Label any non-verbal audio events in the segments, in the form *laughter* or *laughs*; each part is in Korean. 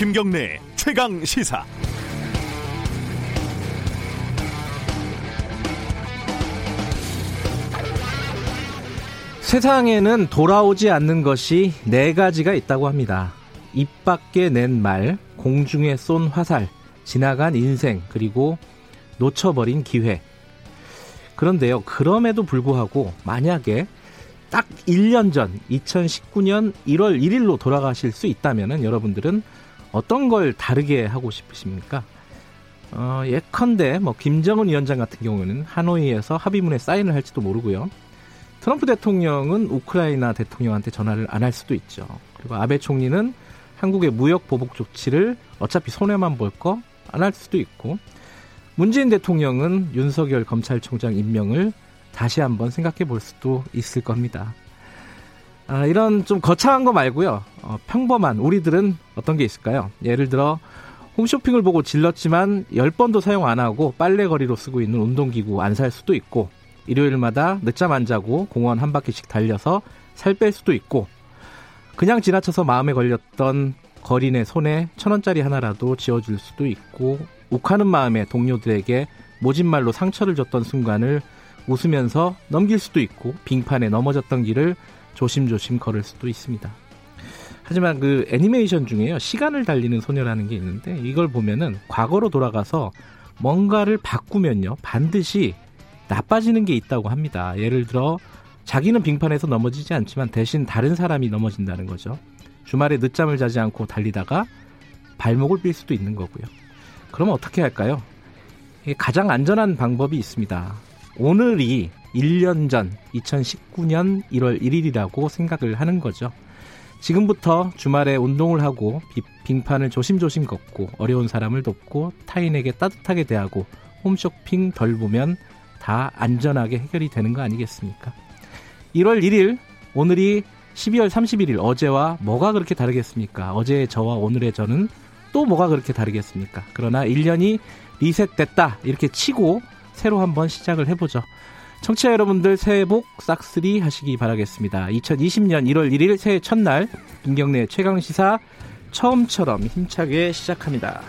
김경래 최강 시사. 세상에는 돌아오지 않는 것이 네 가지가 있다고 합니다. 입 밖에 낸 말, 공중에 쏜 화살, 지나간 인생, 그리고 놓쳐버린 기회. 그런데요, 그럼에도 불구하고 만약에 딱 1년 전, 2019년 1월 1일로 돌아가실 수 있다면 여러분들은 어떤 걸 다르게 하고 싶으십니까? 어, 예컨대 뭐 김정은 위원장 같은 경우는 하노이에서 합의문에 사인을 할지도 모르고요. 트럼프 대통령은 우크라이나 대통령한테 전화를 안 할 수도 있죠. 그리고 아베 총리는 한국의 무역 보복 조치를 어차피 손해만 볼 거 안 할 수도 있고 문재인 대통령은 윤석열 검찰총장 임명을 다시 한번 생각해 볼 수도 있을 겁니다. 아, 이런 좀 거창한 거 말고요. 어, 평범한 우리들은 어떤 게 있을까요? 예를 들어 홈쇼핑을 보고 질렀지만 10번도 사용 안 하고 빨래거리로 쓰고 있는 운동기구 안 살 수도 있고 일요일마다 늦잠 안 자고 공원 한 바퀴씩 달려서 살 뺄 수도 있고 그냥 지나쳐서 마음에 걸렸던 거린의 손에 천 원짜리 하나라도 지어줄 수도 있고 욱하는 마음에 동료들에게 모진 말로 상처를 줬던 순간을 웃으면서 넘길 수도 있고 빙판에 넘어졌던 길을 조심조심 걸을 수도 있습니다. 하지만 그 애니메이션 중에요 시간을 달리는 소녀라는 게 있는데 이걸 보면은 과거로 돌아가서 뭔가를 바꾸면요 반드시 나빠지는 게 있다고 합니다. 예를 들어 자기는 빙판에서 넘어지지 않지만 대신 다른 사람이 넘어진다는 거죠. 주말에 늦잠을 자지 않고 달리다가 발목을 삘 수도 있는 거고요. 그럼 어떻게 할까요? 가장 안전한 방법이 있습니다. 오늘이 1년 전 2019년 1월 1일이라고 생각을 하는 거죠. 지금부터 주말에 운동을 하고 빙판을 조심조심 걷고 어려운 사람을 돕고 타인에게 따뜻하게 대하고 홈쇼핑 덜 보면 다 안전하게 해결이 되는 거 아니겠습니까? 1월 1일 오늘이 12월 31일 어제와 뭐가 그렇게 다르겠습니까? 어제의 저와 오늘의 저는 또 뭐가 그렇게 다르겠습니까? 그러나 1년이 리셋됐다 이렇게 치고 새로 한번 시작을 해보죠. 청취자 여러분들 새해 복 싹쓸이 하시기 바라겠습니다. 2020년 1월 1일 새해 첫날 김경래 최강시사 처음처럼 힘차게 시작합니다.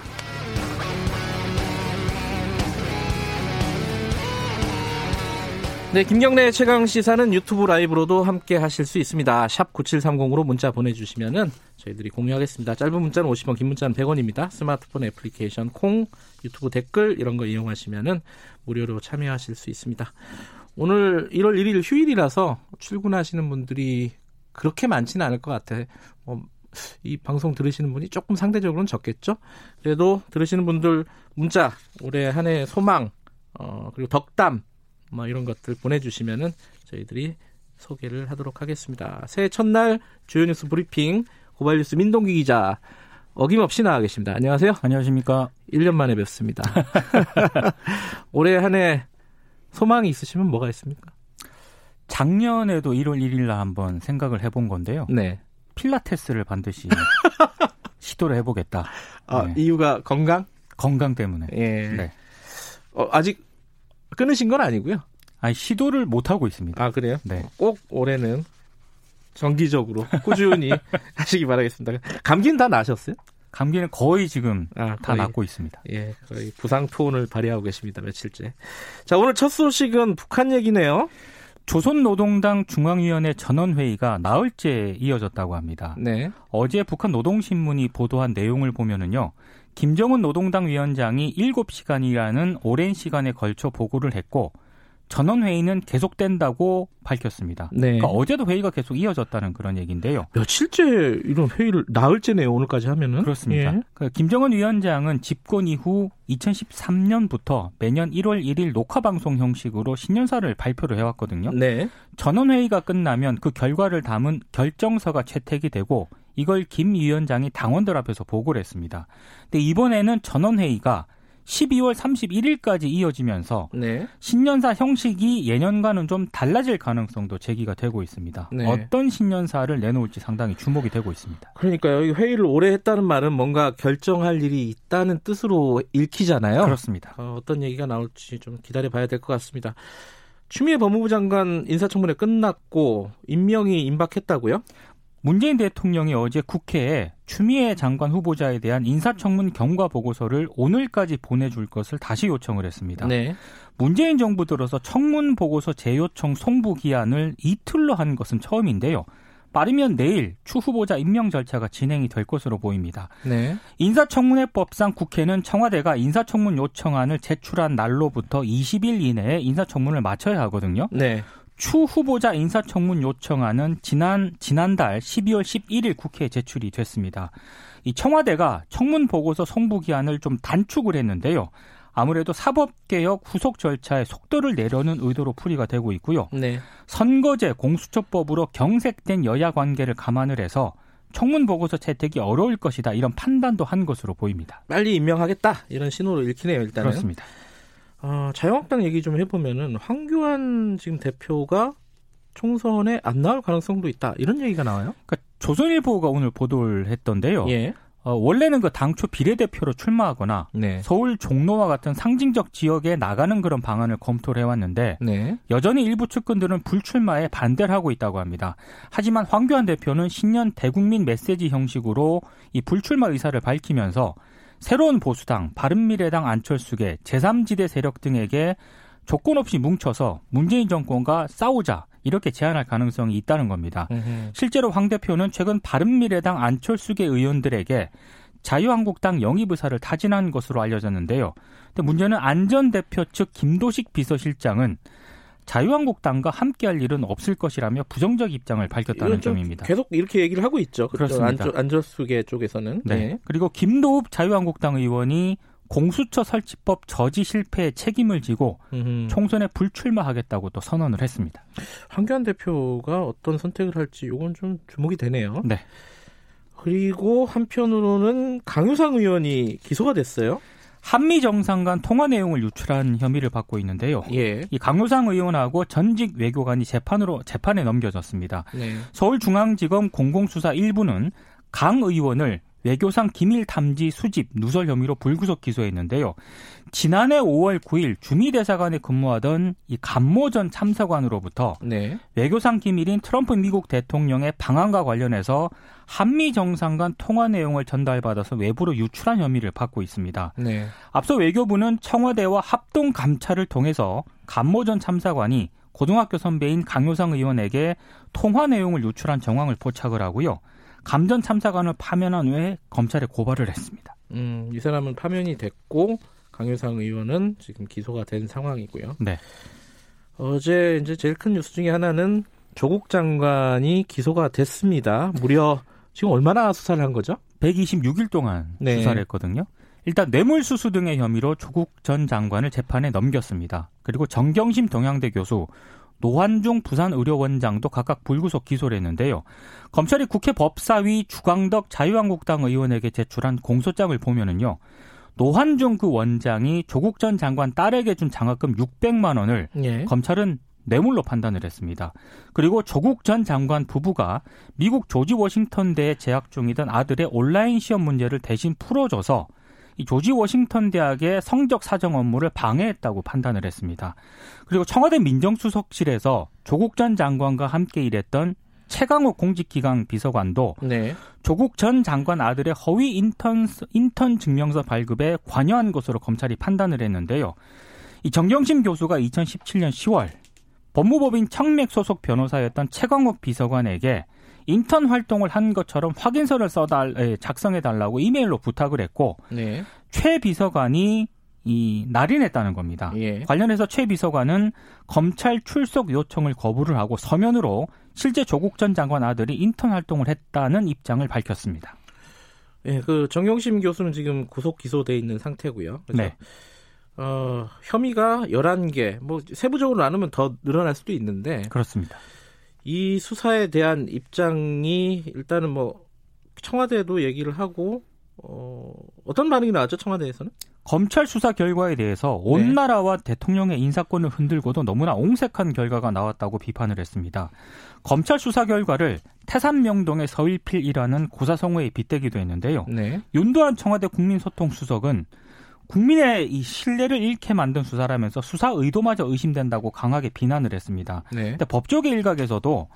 네, 김경래 최강 시사는 유튜브 라이브로도 함께 하실 수 있습니다. 샵 9730으로 문자 보내주시면은 저희들이 공유하겠습니다. 짧은 문자는 50원, 긴 문자는 100원입니다. 스마트폰 애플리케이션 콩, 유튜브 댓글 이런 거 이용하시면은 무료로 참여하실 수 있습니다. 오늘 1월 1일 휴일이라서 출근하시는 분들이 그렇게 많지는 않을 것 같아. 뭐, 이 방송 들으시는 분이 조금 상대적으로는 적겠죠? 그래도 들으시는 분들 문자, 올해 한 해 소망, 어, 그리고 덕담, 뭐 이런 것들 보내주시면은 저희들이 소개를 하도록 하겠습니다. 새해 첫날 주요 뉴스 브리핑 고발뉴스 민동기 기자 어김없이 나와 계십니다. 안녕하세요. 안녕하십니까. 1년 만에 뵙습니다. *laughs* *laughs* 올해 한 해 소망이 있으시면 뭐가 있습니까? 작년에도 1월 1일 날 한번 생각을 해본 건데요. 네. 필라테스를 반드시 *laughs* 시도를 해보겠다. 아, 네. 이유가 건강? 건강 때문에. 예. 네. 어, 아직 끊으신 건 아니고요. 아니 시도를 못 하고 있습니다. 아 그래요? 네. 꼭 올해는 정기적으로 꾸준히 *laughs* 하시기 바라겠습니다. 감기는 다 나셨어요? 감기는 거의 지금 아, 다 낫고 있습니다. 예, 거의 부상 투혼을 발휘하고 계십니다. 며칠째. 자, 오늘 첫 소식은 북한 얘기네요. 조선노동당 중앙위원회 전원회의가 나흘째 이어졌다고 합니다. 네. 어제 북한 노동신문이 보도한 내용을 보면은요. 김정은 노동당 위원장이 7시간이라는 오랜 시간에 걸쳐 보고를 했고 전원 회의는 계속된다고 밝혔습니다. 네. 그러니까 어제도 회의가 계속 이어졌다는 그런 얘기인데요. 며칠째 이런 회의를 나흘째네요. 오늘까지 하면은. 그렇습니다. 예. 그러니까 김정은 위원장은 집권 이후 2013년부터 매년 1월 1일 녹화 방송 형식으로 신년사를 발표를 해왔거든요. 네. 전원 회의가 끝나면 그 결과를 담은 결정서가 채택이 되고 이걸 김 위원장이 당원들 앞에서 보고를 했습니다. 근데 이번에는 전원 회의가 12월 31일까지 이어지면서 네. 신년사 형식이 예년과는 좀 달라질 가능성도 제기가 되고 있습니다. 네. 어떤 신년사를 내놓을지 상당히 주목이 되고 있습니다. 그러니까요. 회의를 오래 했다는 말은 뭔가 결정할 일이 있다는 뜻으로 읽히잖아요. 그렇습니다. 어, 떤 얘기가 나올지 좀 기다려 봐야 될 것 같습니다. 추미애 법무부 장관 인사청문회 끝났고 임명이 임박했다고요? 문재인 대통령이 어제 국회에 추미애 장관 후보자에 대한 인사청문 경과 보고서를 오늘까지 보내줄 것을 다시 요청을 했습니다. 네. 문재인 정부 들어서 청문 보고서 재요청 송부 기한을 이틀로 한 것은 처음인데요. 빠르면 내일 추 후보자 임명 절차가 진행이 될 것으로 보입니다. 네. 인사청문회법상 국회는 청와대가 인사청문 요청안을 제출한 날로부터 20일 이내에 인사청문을 마쳐야 하거든요. 네. 추 후보자 인사청문 요청안은 지난 지난달 12월 11일 국회에 제출이 됐습니다. 이 청와대가 청문 보고서 송부 기한을 좀 단축을 했는데요. 아무래도 사법개혁 후속 절차의 속도를 내려는 의도로 풀이가 되고 있고요. 네. 선거제 공수처법으로 경색된 여야 관계를 감안을 해서 청문 보고서 채택이 어려울 것이다 이런 판단도 한 것으로 보입니다. 빨리 임명하겠다 이런 신호로 읽히네요 일단은. 그렇습니다. 어, 자유한국당 얘기 좀 해보면은 황교안 지금 대표가 총선에 안 나올 가능성도 있다 이런 얘기가 나와요. 그러니까 조선일보가 오늘 보도를 했던데요. 예. 어, 원래는 그 당초 비례대표로 출마하거나 네. 서울 종로와 같은 상징적 지역에 나가는 그런 방안을 검토를 해왔는데 네. 여전히 일부 측근들은 불출마에 반대를 하고 있다고 합니다. 하지만 황교안 대표는 신년 대국민 메시지 형식으로 이 불출마 의사를 밝히면서 새로운 보수당, 바른미래당 안철수계, 제3지대 세력 등에게 조건 없이 뭉쳐서 문재인 정권과 싸우자 이렇게 제안할 가능성이 있다는 겁니다. 으흠. 실제로 황 대표는 최근 바른미래당 안철수계 의원들에게 자유한국당 영입 의사를 타진한 것으로 알려졌는데요. 근데 문제는 안전 대표 측 김도식 비서실장은 자유한국당과 함께할 일은 없을 것이라며 부정적 입장을 밝혔다는 점입니다. 계속 이렇게 얘기를 하고 있죠. 그렇습니다. 안철수계 쪽에서는. 네. 네. 그리고 김도읍 자유한국당 의원이 공수처 설치법 저지 실패에 책임을 지고 음흠. 총선에 불출마하겠다고 또 선언을 했습니다. 황교안 대표가 어떤 선택을 할지 이건 좀 주목이 되네요. 네. 그리고 한편으로는 강효상 의원이 기소가 됐어요. 한미 정상 간 통화 내용을 유출한 혐의를 받고 있는데요. 예. 이 강효상 의원하고 전직 외교관이 재판으로 재판에 넘겨졌습니다. 네. 서울중앙지검 공공수사 1부는 강 의원을 외교상 기밀 탐지 수집 누설 혐의로 불구속 기소했는데요. 지난해 5월 9일 주미대사관에 근무하던 이 감모 전 참사관으로부터 네. 외교상 기밀인 트럼프 미국 대통령의 방한과 관련해서 한미 정상 간 통화 내용을 전달받아서 외부로 유출한 혐의를 받고 있습니다. 네. 앞서 외교부는 청와대와 합동 감찰을 통해서 감모 전 참사관이 고등학교 선배인 강효상 의원에게 통화 내용을 유출한 정황을 포착을 하고요. 감전 참사관을 파면한 후에 검찰에 고발을 했습니다. 음, 이 사람은 파면이 됐고 강효상 의원은 지금 기소가 된 상황이고요. 네. 어제 이제 제일 큰 뉴스 중에 하나는 조국 장관이 기소가 됐습니다. 무려 지금 얼마나 수사를 한 거죠? 126일 동안 네. 수사를 했거든요. 일단 뇌물수수 등의 혐의로 조국 전 장관을 재판에 넘겼습니다. 그리고 정경심 동양대 교수, 노환중 부산의료원장도 각각 불구속 기소를 했는데요. 검찰이 국회 법사위 주광덕 자유한국당 의원에게 제출한 공소장을 보면은요. 노환중 그 원장이 조국 전 장관 딸에게 준 장학금 600만 원을 예. 검찰은 뇌물로 판단을 했습니다. 그리고 조국 전 장관 부부가 미국 조지 워싱턴 대에 재학 중이던 아들의 온라인 시험 문제를 대신 풀어줘서 이 조지 워싱턴 대학의 성적 사정 업무를 방해했다고 판단을 했습니다. 그리고 청와대 민정수석실에서 조국 전 장관과 함께 일했던 최강욱 공직기강 비서관도 네. 조국 전 장관 아들의 허위 인턴 인턴 증명서 발급에 관여한 것으로 검찰이 판단을 했는데요. 이 정경심 교수가 2017년 10월 법무법인 청맥 소속 변호사였던 최광욱 비서관에게 인턴 활동을 한 것처럼 확인서를 써달 예, 작성해 달라고 이메일로 부탁을 했고 네. 최 비서관이 이 날인했다는 겁니다. 예. 관련해서 최 비서관은 검찰 출석 요청을 거부를 하고 서면으로 실제 조국 전 장관 아들이 인턴 활동을 했다는 입장을 밝혔습니다. 예, 그 정영심 교수는 지금 구속 기소돼 있는 상태고요. 그래서 네. 어, 혐의가 11개, 뭐 세부적으로 나누면 더 늘어날 수도 있는데 그렇습니다. 이 수사에 대한 입장이 일단은 뭐 청와대도 얘기를 하고 어, 어떤 반응이 나왔죠 청와대에서는? 검찰 수사 결과에 대해서 온 네. 나라와 대통령의 인사권을 흔들고도 너무나 옹색한 결과가 나왔다고 비판을 했습니다. 검찰 수사 결과를 태산명동의 서일필이라는 고사성어에 빗대기도 했는데요. 네. 윤도한 청와대 국민소통수석은 국민의 이 신뢰를 잃게 만든 수사라면서 수사 의도마저 의심된다고 강하게 비난을 했습니다. 네. 근데 법조계 일각에서도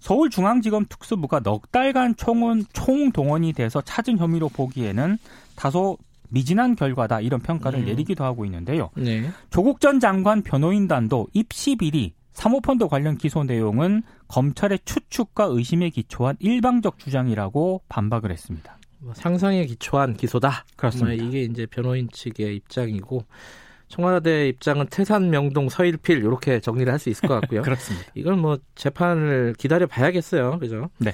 서울중앙지검 특수부가 넉 달간 총은 총동원이 돼서 찾은 혐의로 보기에는 다소 미진한 결과다 이런 평가를 음. 내리기도 하고 있는데요. 네. 조국 전 장관 변호인단도 입시 비리 사모펀드 관련 기소 내용은 검찰의 추측과 의심에 기초한 일방적 주장이라고 반박을 했습니다. 뭐 상상에 기초한 기소다. 그렇습니다. 이게 이제 변호인 측의 입장이고 청와대 입장은 태산, 명동, 서일필 이렇게 정리를 할 수 있을 것 *laughs* 같고요. 그렇습니다. 이건 뭐 재판을 기다려 봐야겠어요. 그죠? 네.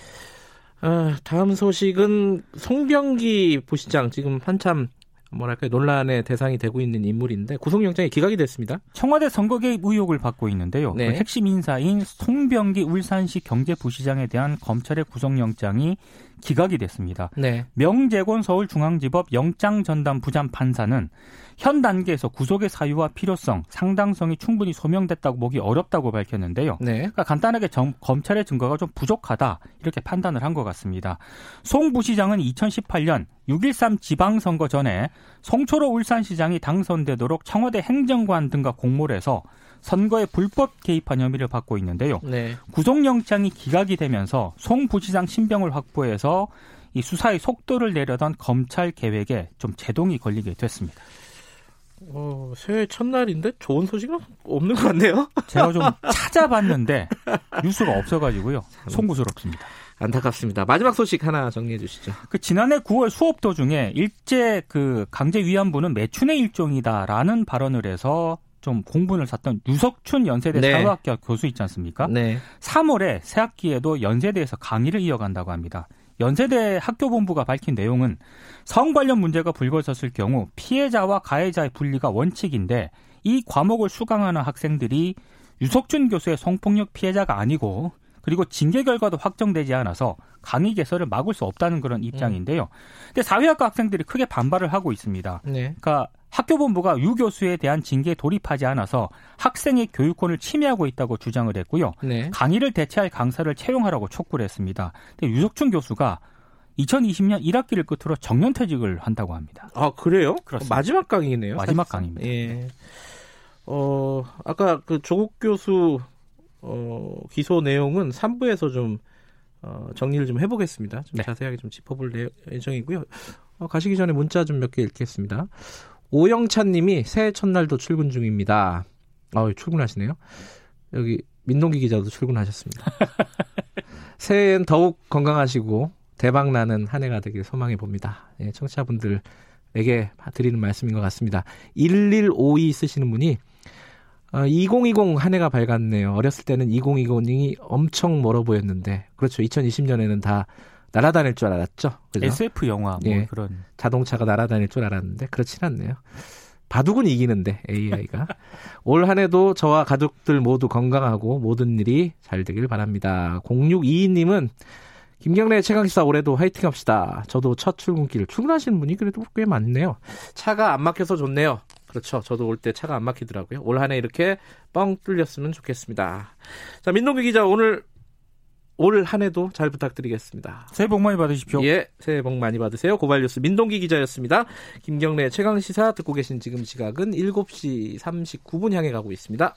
아, 다음 소식은 송병기 부시장 지금 한참 뭐랄까 논란의 대상이 되고 있는 인물인데 구속영장이 기각이 됐습니다. 청와대 선거 개입 의혹을 받고 있는데요. 네. 그 핵심 인사인 송병기 울산시 경제부시장에 대한 검찰의 구속영장이 기각이 됐습니다. 네. 명재곤 서울중앙지법 영장전담 부장 판사는 현 단계에서 구속의 사유와 필요성, 상당성이 충분히 소명됐다고 보기 어렵다고 밝혔는데요. 네. 그러니까 간단하게 정, 검찰의 증거가 좀 부족하다 이렇게 판단을 한 것 같습니다. 송 부시장은 2018년 6.13 지방선거 전에 송초로 울산시장이 당선되도록 청와대 행정관 등과 공모를 해서 선거에 불법 개입한 혐의를 받고 있는데요. 네. 구속영장이 기각이 되면서 송 부시장 신병을 확보해서 이 수사의 속도를 내려던 검찰 계획에 좀 제동이 걸리게 됐습니다. 어, 새해 첫날인데 좋은 소식은 없는 것 같네요. *laughs* 제가 좀 찾아봤는데 뉴스가 없어가지고요. 송구스럽습니다. 안타깝습니다. 마지막 소식 하나 정리해 주시죠. 그 지난해 9월 수업 도중에 일제 그 강제 위안부는 매춘의 일종이다라는 발언을 해서 좀 공분을 샀던 유석춘 연세대 네. 사회학교 교수 있지 않습니까? 네. 3월에 새 학기에도 연세대에서 강의를 이어간다고 합니다. 연세대 학교본부가 밝힌 내용은 성 관련 문제가 불거졌을 경우 피해자와 가해자의 분리가 원칙인데 이 과목을 수강하는 학생들이 유석준 교수의 성폭력 피해자가 아니고 그리고 징계 결과도 확정되지 않아서 강의 개설을 막을 수 없다는 그런 입장인데요. 근데 사회학과 학생들이 크게 반발을 하고 있습니다. 네. 그러니까 학교본부가 유 교수에 대한 징계에 돌입하지 않아서 학생의 교육권을 침해하고 있다고 주장을 했고요. 네. 강의를 대체할 강사를 채용하라고 촉구를 했습니다. 근데 유석춘 교수가 2020년 1학기를 끝으로 정년 퇴직을 한다고 합니다. 아 그래요? 그렇습니다. 마지막 강의네요. 마지막 강의입니다. 예. 어 아까 그 조국 교수 어, 기소 내용은 3부에서 좀 어, 정리를 좀 해보겠습니다. 좀 네. 자세하게 좀 짚어볼 예정이고요. 어, 가시기 전에 문자 좀 몇 개 읽겠습니다. 오영찬 님이 새해 첫날도 출근 중입니다. 아, 출근하시네요. 여기 민동기 기자도 출근하셨습니다. *laughs* 새해엔 더욱 건강하시고 대박 나는 한 해가 되길 소망해 봅니다. 예, 청취자분들에게 드리는 말씀인 것 같습니다. 1152 쓰시는 분이 어, 2020 한 해가 밝았네요. 어렸을 때는 2020이 엄청 멀어 보였는데, 그렇죠. 2020년에는 다 날아다닐 줄 알았죠. 그죠? SF 영화 뭐 예, 그런 자동차가 날아다닐 줄 알았는데 그렇진 않네요. 바둑은 이기는데 AI가 *laughs* 올 한해도 저와 가족들 모두 건강하고 모든 일이 잘 되길 바랍니다. 0622님은 김경래 최강시사 올해도 화이팅 합시다. 저도 첫 출근길 출근하시는 분이 그래도 꽤 많네요. 차가 안 막혀서 좋네요. 그렇죠. 저도 올 때 차가 안 막히더라고요. 올 한해 이렇게 뻥 뚫렸으면 좋겠습니다. 자, 민동기 기자 오늘 올 한 해도 잘 부탁드리겠습니다. 새해 복 많이 받으십시오. 예, 새해 복 많이 받으세요. 고발뉴스 민동기 기자였습니다. 김경래 최강 시사 듣고 계신 지금 시각은 7시 39분 향해 가고 있습니다.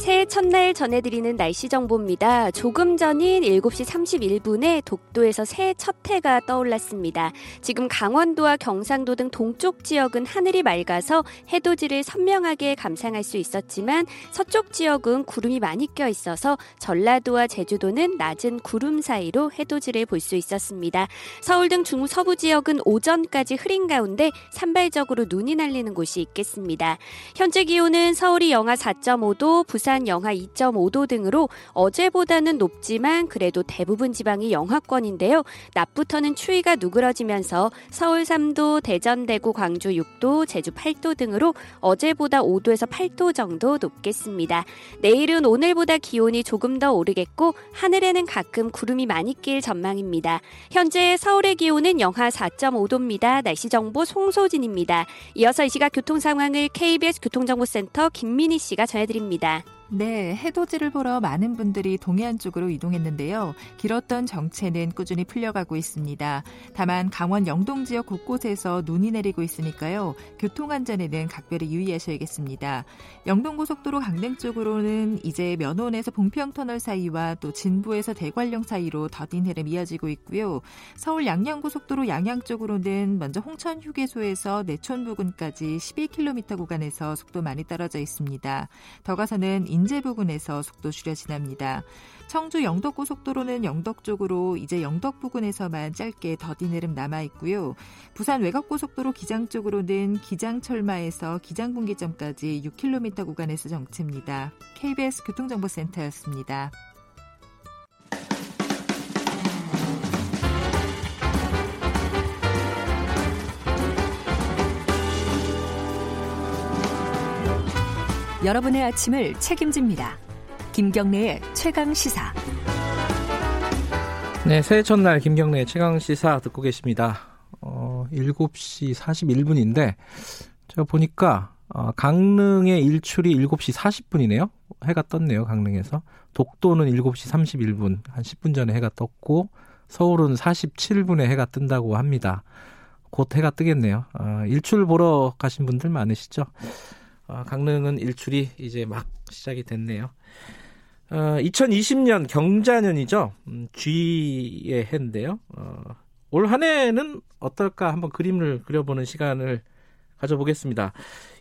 새해 첫날 전해드리는 날씨 정보입니다. 조금 전인 7시 31분에 독도에서 새해 첫 해가 떠올랐습니다. 지금 강원도와 경상도 등 동쪽 지역은 하늘이 맑아서 해돋이를 선명하게 감상할 수 있었지만 서쪽 지역은 구름이 많이 껴 있어서 전라도와 제주도는 낮은 구름 사이로 해돋이를 볼 수 있었습니다. 서울 등 중서부 지역은 오전까지 흐린 가운데 산발적으로 눈이 날리는 곳이 있겠습니다. 현재 기온은 서울이 영하 4.5도, 부산 부산 영하 2.5도 등으로 어제보다는 높지만 그래도 대부분 지방이 영하권인데요. 낮부터는 추위가 누그러지면서 서울 3도, 대전, 대구, 광주 6도, 제주 8도 등으로 어제보다 5도에서 8도 정도 높겠습니다. 내일은 오늘보다 기온이 조금 더 오르겠고 하늘에는 가끔 구름이 많이 낄 전망입니다. 현재 서울의 기온은 영하 4.5도입니다. 날씨 정보 송소진입니다. 이어서 이 시각 교통 상황을 KBS 교통정보센터 김민희 씨가 전해드립니다. 네, 해돋이를 보러 많은 분들이 동해안 쪽으로 이동했는데요. 길었던 정체는 꾸준히 풀려가고 있습니다. 다만 강원 영동 지역 곳곳에서 눈이 내리고 있으니까요. 교통 안전에는 각별히 유의하셔야겠습니다. 영동고속도로 강릉 쪽으로는 이제 면원에서 봉평터널 사이와 또 진부에서 대관령 사이로 더딘 흐름 이어지고 있고요. 서울 양양고속도로 양양 쪽으로는 먼저 홍천 휴게소에서 내촌 부근까지 12km 구간에서 속도 많이 떨어져 있습니다. 더 가서는 인제 부근에서 속도 줄여 지납니다. 청주 영덕고속도로는 영덕 쪽으로 이제 영덕 부근에서만 짧게 더딘 흐름 남아 있고요. 부산 외곽고속도로 기장 쪽으로는 기장철마에서 기장분기점까지 6km 구간에서 정체입니다. KBS 교통정보센터였습니다. 여러분의 아침을 책임집니다. 김경래의 최강 시사. 네, 새해 첫날 김경래의 최강 시사 듣고 계십니다. 어, 7시 41분인데 제가 보니까 어, 강릉의 일출이 7시 40분이네요. 해가 떴네요, 강릉에서. 독도는 7시 31분, 한 10분 전에 해가 떴고 서울은 47분에 해가 뜬다고 합니다. 곧 해가 뜨겠네요. 어, 일출 보러 가신 분들 많으시죠? 어, 강릉은 일출이 이제 막 시작이 됐네요. 어, 2020년 경자년이죠. 음, 쥐의 해인데요. 어, 올 한 해는 어떨까 한번 그림을 그려보는 시간을 가져보겠습니다.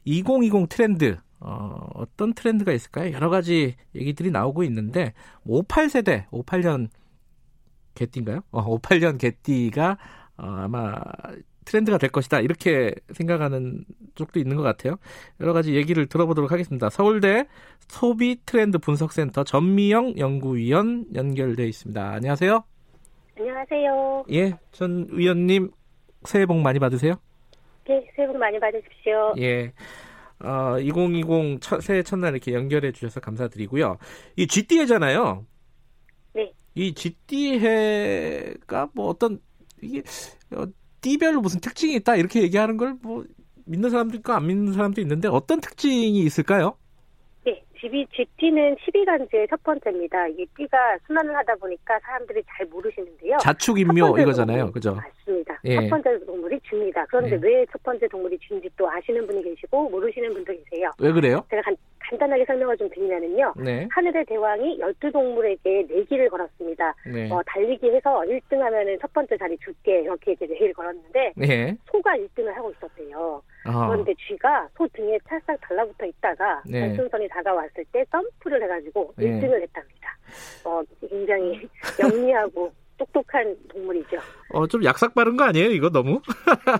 2020 트렌드 어, 어떤 트렌드가 있을까요? 여러 가지 얘기들이 나오고 있는데 58세대, 58년 개띠인가요? 어, 58년 개띠가 어, 아마 트렌드가 될 것이다. 이렇게 생각하는 쪽도 있는 것 같아요. 여러 가지 얘기를 들어보도록 하겠습니다. 서울대 소비 트렌드 분석센터 전미영 연구위원 연결돼 있습니다. 안녕하세요. 안녕하세요. 예, 전 위원님 새해 복 많이 받으세요. 네, 새해 복 많이 받으십시오. 예. 어, 2020 첫, 새해 첫날 이렇게 연결해 주셔서 감사드리고요. 이 GD해잖아요. 네. 이 GD해가 뭐 어떤 이게 어, 띠별로 무슨 특징이 있다 이렇게 얘기하는 걸 뭐 믿는 사람도 있고 안 믿는 사람도 있는데 어떤 특징이 있을까요? 네, GB, GT는 12간주의 첫 번째입니다. 이게 띠가 순환을 하다 보니까 사람들이 잘 모르시는데요. 자축인묘 이거잖아요. 그죠? 맞습니다. 예. 첫 번째 동물이 쥐입니다. 그런데 예. 왜첫 번째 동물이 쥐인지 또 아시는 분이 계시고 모르시는 분도 계세요. 왜 그래요? 제가 간, 간단하게 설명을 좀 드리면은요. 네. 하늘의 대왕이 12동물에게 내기를 걸었습니다. 네. 어, 달리기 해서 1등 하면은 첫 번째 자리 줄게 이렇게 이제 내기를 걸었는데 네. 소가 1등을 하고 있었대요. 아. 그런데 쥐가 소 등에 찰싹 달라붙어 있다가 네. 단순선이 다가왔을 때 점프를 해가지고 1등을 했답니다. 어, 굉장히 *laughs* 영리하고 똑똑한 동물이죠. 어, 좀 약삭 빠른 거 아니에요, 이거 너무?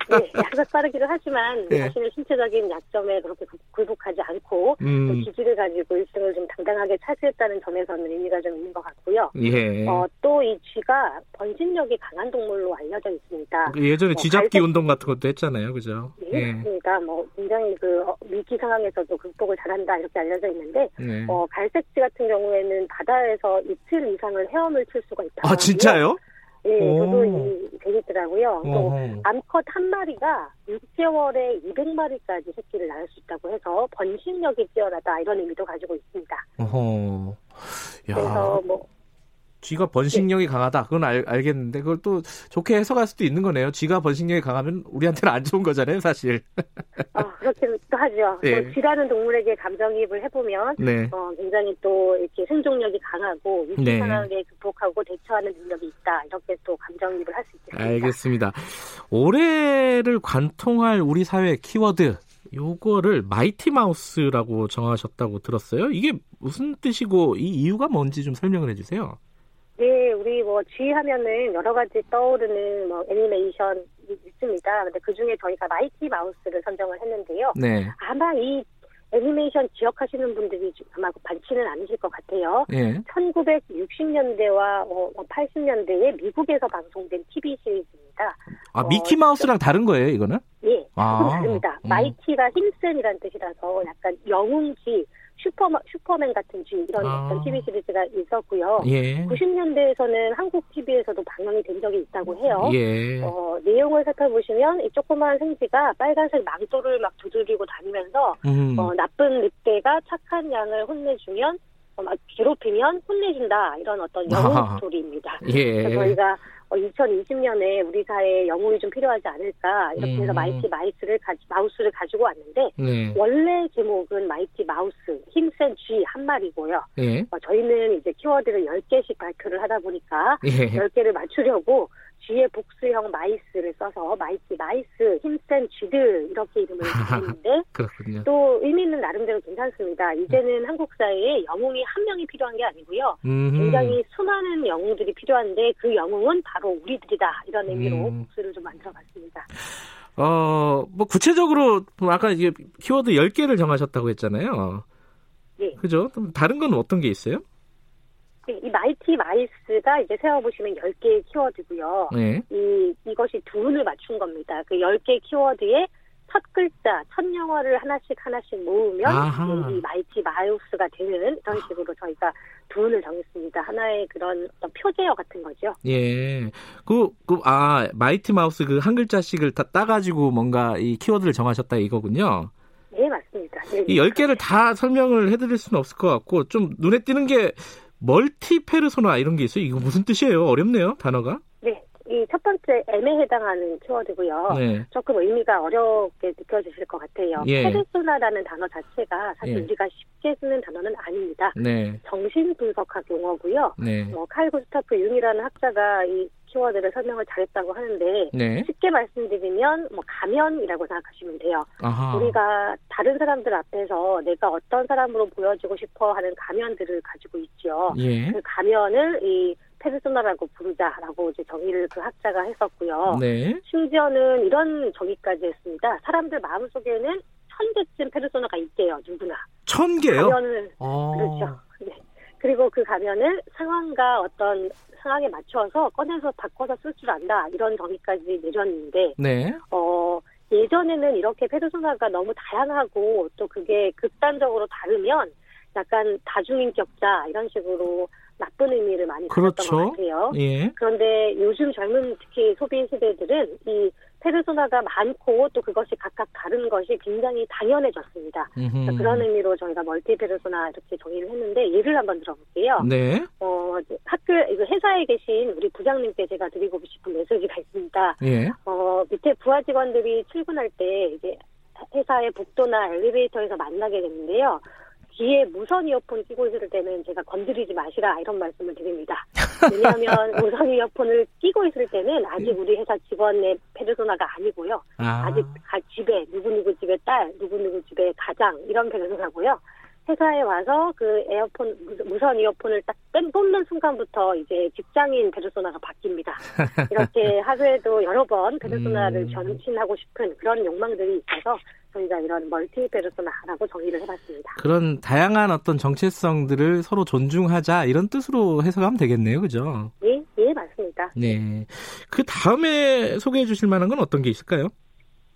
네, 약삭 빠르기도 하지만 네. 자신의 신체적인 약점에 그렇게 굴복하지 않고 음. 기질을 가지고 1등을 좀 당당하게 차지했다는 점에서는 의미가 좀 있는 것 같고요. 예. 어, 또 이 쥐가 번식력이 강한 동물로 알려져 있습니다. 그 예전에 뭐 쥐잡기 갈색... 운동 같은 것도 했잖아요, 그죠? 네, 예. 맞습니다. 뭐 굉장히 그 위기 상황에서도 극복을 잘한다 이렇게 알려져 있는데 네. 어, 갈색쥐 같은 경우에는 바다에서 이틀 이상을 헤엄을 칠 수가 있다. 아 진짜요? 예, 저도 이 재밌더라고요. 또 암컷 한 마리가 6개월에 200마리까지 새끼를 낳을 수 있다고 해서 번식력이 뛰어나다 이런 의미도 가지고 있습니다. 어허. 야. 그래서 뭐 쥐가 번식력이 네. 강하다. 그건 알, 알겠는데 그걸 또 좋게 해석할 수도 있는 거네요. 쥐가 번식력이 강하면 우리한테는 안 좋은 거잖아요, 사실. *laughs* 어, 그렇기도 하죠. 네. 뭐 쥐라는 동물에게 감정이입을 해보면 네. 어, 굉장히 또 이렇게 생존력이 강하고 위기 네. 상황에 극복하고 대처하는 능력이 있다. 이렇게 또 감정이입을 할 수 있겠습니다. 알겠습니다. 올해를 관통할 우리 사회 키워드 요거를 마이티 마우스라고 정하셨다고 들었어요. 이게 무슨 뜻이고 이 이유가 뭔지 좀 설명을 해주세요. 네, 우리 뭐 쥐하면은 여러 가지 떠오르는 뭐 애니메이션 있습니다. 근데 그 중에 저희가 마이티 마우스를 선정을 했는데요. 네. 아마 이 애니메이션 기억하시는 분들이 아마 많지는 않으실 것 같아요. 네. 1960년대와 어, 80년대에 뭐 미국에서 방송된 TV 시리즈입니다. 아, 미키 마우스랑 어, 다른 거예요, 이거는? 예, 아. 다릅니다. 음. mighty가 힘센이라는 뜻이라서 약간 영웅기, 슈퍼 슈퍼맨 같은 쥐 이런 아. 어떤 TV 시리즈가 있었고요. 예. 90년대에서는 한국 TV에서도 방영이 된 적이 있다고 해요. 예. 어, 내용을 살펴보시면 이 조그마한 생쥐가 빨간색 망토를 막 두르고 다니면서 음. 어, 나쁜 늑대가 착한 양을 혼내주면 어, 막 괴롭히면 혼내준다 이런 어떤 영웅 스토리입니다. 예. 저희가 2020년에 어, 우리 사회에 영웅이 좀 필요하지 않을까 이렇게 해서 음. Mighty Mice를 가지, Mouse를 가지고 왔는데 네. 원래 제목은 Mighty Mouse 힘센 쥐 한 마리고요. 예. 어, 저희는 이제 키워드를 10개씩 발표를 하다 보니까 예. 10개를 맞추려고 쥐의 복수형 Mice를 써서 Mighty Mice 힘센 쥐들 이렇게 이름을 *laughs* 붙였는데 또 의미 있는 나름대로 괜찮습니다. 이제는 음. 한국 사회에 영웅이 한 명이 필요한 게 아니고요. 음흠. 굉장히 수많은 영웅들이 필요한데 그 영웅은 바로 우리들이다 이런 의미로 음. 복수를 좀 만들어봤습니다. 어, 뭐 구체적으로 뭐 아까 이게 키워드 10개를 정하셨다고 했잖아요. 네. 그죠? 다른 건 어떤 게 있어요? 이 Mighty Mice가 이제 세워보시면 10개의 키워드고요. 네. 이, 이것이 두 운을 맞춘 겁니다. 그 10개 키워드에 첫 글자, 첫 영어를 하나씩 하나씩 모으면 아하. 이 Mighty Mouse가 되는 이런 식으로 저희가 두 운을 정했습니다. 하나의 그런 어떤 표제어 같은 거죠. 예. 그, 그, 아, Mighty Mouse 그 한 글자씩을 다 따가지고 뭔가 이 키워드를 정하셨다 이거군요. 네, 맞습니다. 네, 이 10개를 다 설명을 해드릴 수는 없을 것 같고, 좀 눈에 띄는 게 multi 페르소나 이런 게 있어요. 이거 무슨 뜻이에요? 어렵네요, 단어가. 네. 이 첫 번째 M에 해당하는 키워드고요. 네. 조금 의미가 어렵게 느껴지실 것 같아요. 예. 페르소나라는 단어 자체가 사실 예. 우리가 쉽게 쓰는 단어는 아닙니다. 네. 정신 분석학 용어고요. 네. 뭐 칼 구스타프 융이라는 학자가 이 키워드를 설명을 잘했다고 하는데 네. 쉽게 말씀드리면 뭐 가면이라고 생각하시면 돼요. 아하. 우리가 다른 사람들 앞에서 내가 어떤 사람으로 보여지고 싶어 하는 가면들을 가지고 있죠. 예. 그 가면을 이 페르소나라고 부르자라고 이제 정의를 그 학자가 했었고요. 네. 심지어는 이런 정의까지 했습니다. 사람들 마음속에는 천 개쯤 페르소나가 있대요, 누구나. 천 개요? 가면을 아. 그렇죠. 네. 그리고 그 가면을 상황과 어떤 상황에 맞춰서 꺼내서 바꿔서 쓸 줄 안다 이런 정의까지 내렸는데 네. 어 예전에는 이렇게 페르소나가 너무 다양하고 또 그게 극단적으로 다르면 약간 다중인격자 이런 식으로 나쁜 의미를 많이 가졌던 그렇죠. 것 같아요. 예. 그런데 요즘 젊은 특히 소비 세대들은 이 페르소나가 많고 또 그것이 각각 다른 것이 굉장히 당연해졌습니다. 그런 의미로 저희가 멀티 페르소나 이렇게 정의를 했는데 예를 한번 들어볼게요. 네. 어, 학교 회사에 계신 우리 부장님께 제가 드리고 싶은 메시지가 있습니다. 예. 어, 밑에 부하 직원들이 출근할 때 이제 회사의 복도나 엘리베이터에서 만나게 됐는데요. 귀에 무선 이어폰 끼고 있을 때는 제가 건드리지 마시라 이런 말씀을 드립니다. 왜냐하면 *laughs* 무선 이어폰을 끼고 있을 때는 아직 우리 회사 직원의 페르소나가 아니고요. 아. 직 집에 누구누구 집의 딸, 누구누구 집의 가장 이런 페르소나고요. 회사에 와서 그 에어폰 무선 이어폰을 딱 뺀, 뽑는 순간부터 이제 직장인 페르소나가 바뀝니다. *laughs* 이렇게 하루에도 여러 번 페르소나를 음. 전신하고 싶은 그런 욕망들이 있어서 저희가 이런 멀티 페르소나라고 정의를 해봤습니다. 그런 다양한 어떤 정체성들을 서로 존중하자 이런 뜻으로 해석하면 되겠네요, 그죠? 예, 예, 맞습니다. 네. 그 다음에 소개해 주실 만한 건 어떤 게 있을까요?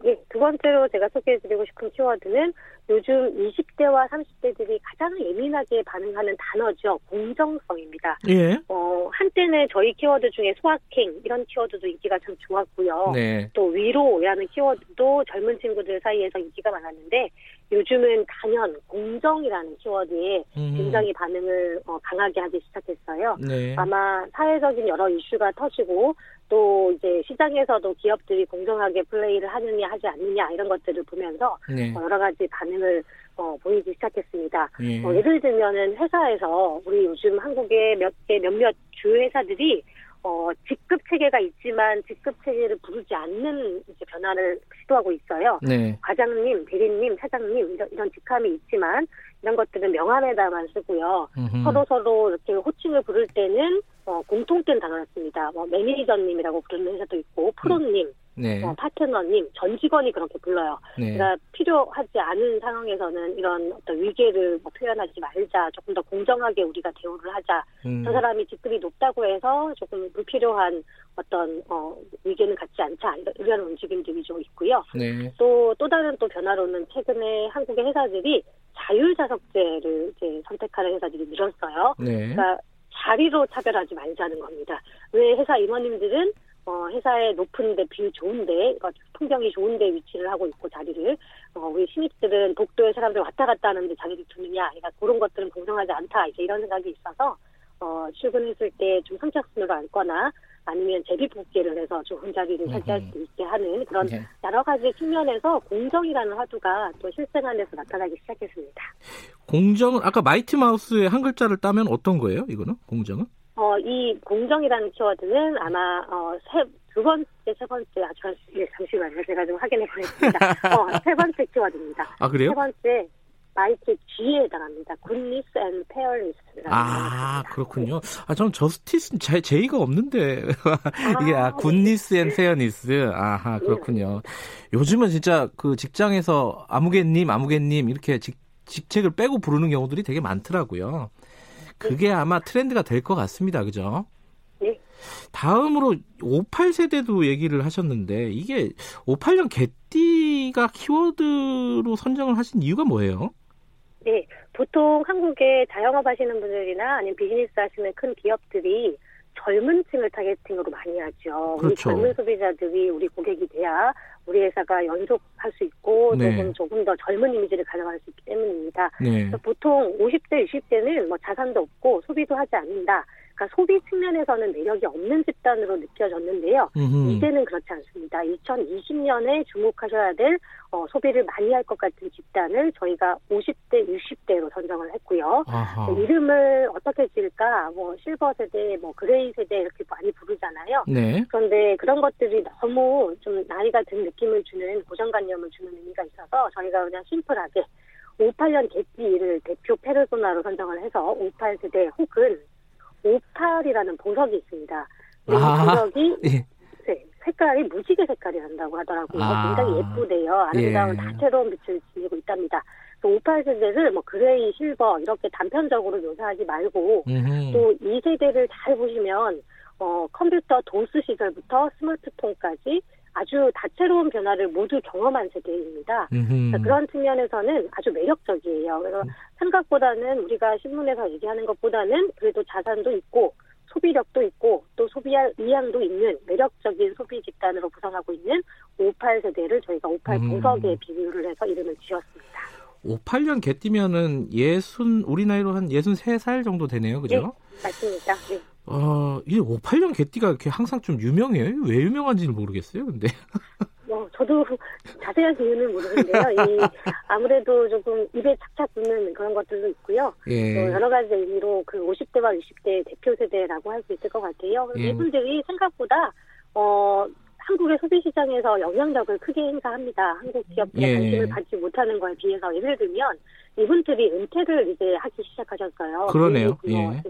예, 두 번째로 제가 소개해드리고 싶은 키워드는 요즘 20대와 30대들이 가장 예민하게 반응하는 단어죠. 공정성입니다. 예. 어, 한때는 저희 키워드 중에 소확행 이런 키워드도 인기가 참 좋았고요. 네. 또 위로라는 키워드도 젊은 친구들 사이에서 인기가 많았는데 요즘은 단연 공정이라는 키워드에 음. 굉장히 반응을 어, 강하게 하기 시작했어요. 네. 아마 사회적인 여러 이슈가 터지고 또 이제 시장에서도 기업들이 공정하게 플레이를 하느냐 하지 않느냐 이런 것들을 보면서 네. 어, 여러 가지 반응을 어, 보이기 시작했습니다. 예. 어, 예를 들면은 회사에서 우리 요즘 한국의 몇 개 몇몇 주 회사들이 어, 직급 체계가 있지만 직급 체계를 부르지 않는 이제 변화를 시도하고 있어요. 네. 과장님, 대리님, 사장님 이런, 이런 직함이 있지만 이런 것들은 명함에다만 쓰고요. 음흠. 서로 서로 이렇게 호칭을 부를 때는 어, 공통된 단어였습니다. 뭐 매니저님이라고 부르는 회사도 있고 프로님, 음. 네. 어, 파트너님, 전 직원이 그렇게 불러요. 네. 그러니까 필요하지 않은 상황에서는 이런 어떤 위계를 뭐 표현하지 말자, 조금 더 공정하게 우리가 대우를 하자. 음. 저 사람이 직급이 높다고 해서 조금 불필요한 어떤 어, 위계는 갖지 않자 이런 움직임들이 좀 있고요. 네. 또또 또 다른 또 변화로는 최근에 한국의 회사들이 자율좌석제를 이제 선택하는 회사들이 늘었어요. 네. 그러니까 자리로 차별하지 말자는 겁니다. 왜 회사 임원님들은 어, 회사의 높은데 view 좋은데, 그러니까 풍경이 좋은데 위치를 하고 있고 자리를, 어, 우리 신입들은 복도에 사람들 왔다 갔다 하는데 자리를 두느냐, 그러니까 그런 것들은 공정하지 않다, 이제 이런 생각이 있어서, 어, 출근했을 때 좀 선착순으로 앉거나, 아니면 제비뽑기를 해서 좋은 자리를 차지할 수 있게 하는 그런 네. 여러 가지 측면에서 공정이라는 화두가 또 실생활에서 나타나기 시작했습니다. 공정은 아까 Mighty Mouse의 한 글자를 따면 어떤 거예요? 이거는 공정은? 어, 이 공정이라는 키워드는 아마 어, 세, 두 번째, 세 번째, 아, 저, 예, 잠시만요. 제가 좀 확인해 보겠습니다. 어, 세 번째 키워드입니다. 아, 그래요? 세 번째, Mighty G에 해당합니다. Goodness and Fairness. 아, 그렇군요. 아, 저는 justice J, J가 없는데. *laughs* 이게, 아, Goodness and Fairness. 아하, 그렇군요. 요즘은 진짜 그 직장에서 아무개님, 아무개님 이렇게 직, 직책을 빼고 부르는 경우들이 되게 많더라고요. 그게 아마 트렌드가 될 것 같습니다. 그죠? 네. 다음으로 58세대도 얘기를 하셨는데 이게 58년 개띠가 키워드로 선정을 하신 이유가 뭐예요? 네, 보통 한국에 자영업 하시는 분들이나 아니면 비즈니스 하시는 큰 기업들이 젊은 층을 타겟팅으로 많이 하죠. 그렇죠. 우리 젊은 소비자들이 우리 고객이 돼야 우리 회사가 영속할 수 있고 네. 조금 조금 더 젊은 이미지를 가져갈 수 있기 때문입니다. 네. 보통 50대, 60대는 뭐 자산도 없고 소비도 하지 않는다. 그러니까 소비 측면에서는 매력이 없는 집단으로 느껴졌는데요. 음흠. 이제는 그렇지 않습니다. 2020년에 주목하셔야 될 어, 소비를 많이 할 것 같은 집단을 저희가 50대, 60대로 선정을 했고요. 네, 이름을 어떻게 지을까? 뭐 실버 세대, 뭐 gray 세대 이렇게 많이 부르잖아요. 네. 그런데 그런 것들이 너무 좀 나이가 든 느낌을 주는 고정관념을 주는 의미가 있어서 저희가 그냥 심플하게 58년 개띠를 대표 페르소나로 선정을 해서 58세대 혹은 오팔이라는 보석이 있습니다. 이 아, 보석이 예. 네, 색깔이 무지개 색깔이 난다고 하더라고요. 아, 굉장히 예쁘대요. 아름다운 예. 다채로운 빛을 지니고 있답니다. 오팔세대를 뭐 gray, 실버 이렇게 단편적으로 묘사하지 말고 또 이 세대를 잘 보시면 어, 컴퓨터 도스 시절부터 스마트폰까지 아주 다채로운 변화를 모두 경험한 세대입니다. 그런 측면에서는 아주 매력적이에요. 그래서 음. 생각보다는 우리가 신문에서 얘기하는 것보다는 그래도 자산도 있고 소비력도 있고 또 소비할 의향도 있는 매력적인 소비 집단으로 구성하고 있는 58 세대를 저희가 58 음. 보석에 비유를 해서 이름을 지었습니다. 58년 개띠면은 예순 우리 나이로 한 63살 정도 되네요. 그죠? 네, 맞습니다. 네. 어, 이 58년 개띠가 이렇게 항상 좀 유명해요. 왜 유명한지는 모르겠어요. 근데. *laughs* 뭐 저도 자세한 이유는 모르는데요. 이 아무래도 조금 입에 착착 붙는 그런 것들도 있고요. 예. 또 여러 가지 의미로 그 50대와 60대 대표 세대라고 할 수 있을 것 같아요. 예. 이분들이 생각보다 어 한국의 소비 시장에서 영향력을 크게 행사합니다. 한국 기업들의 예. 관심을 받지 못하는 거에 비해서 예를 들면 이분들이 은퇴를 이제 하기 시작하셨어요. 그러네요. 예.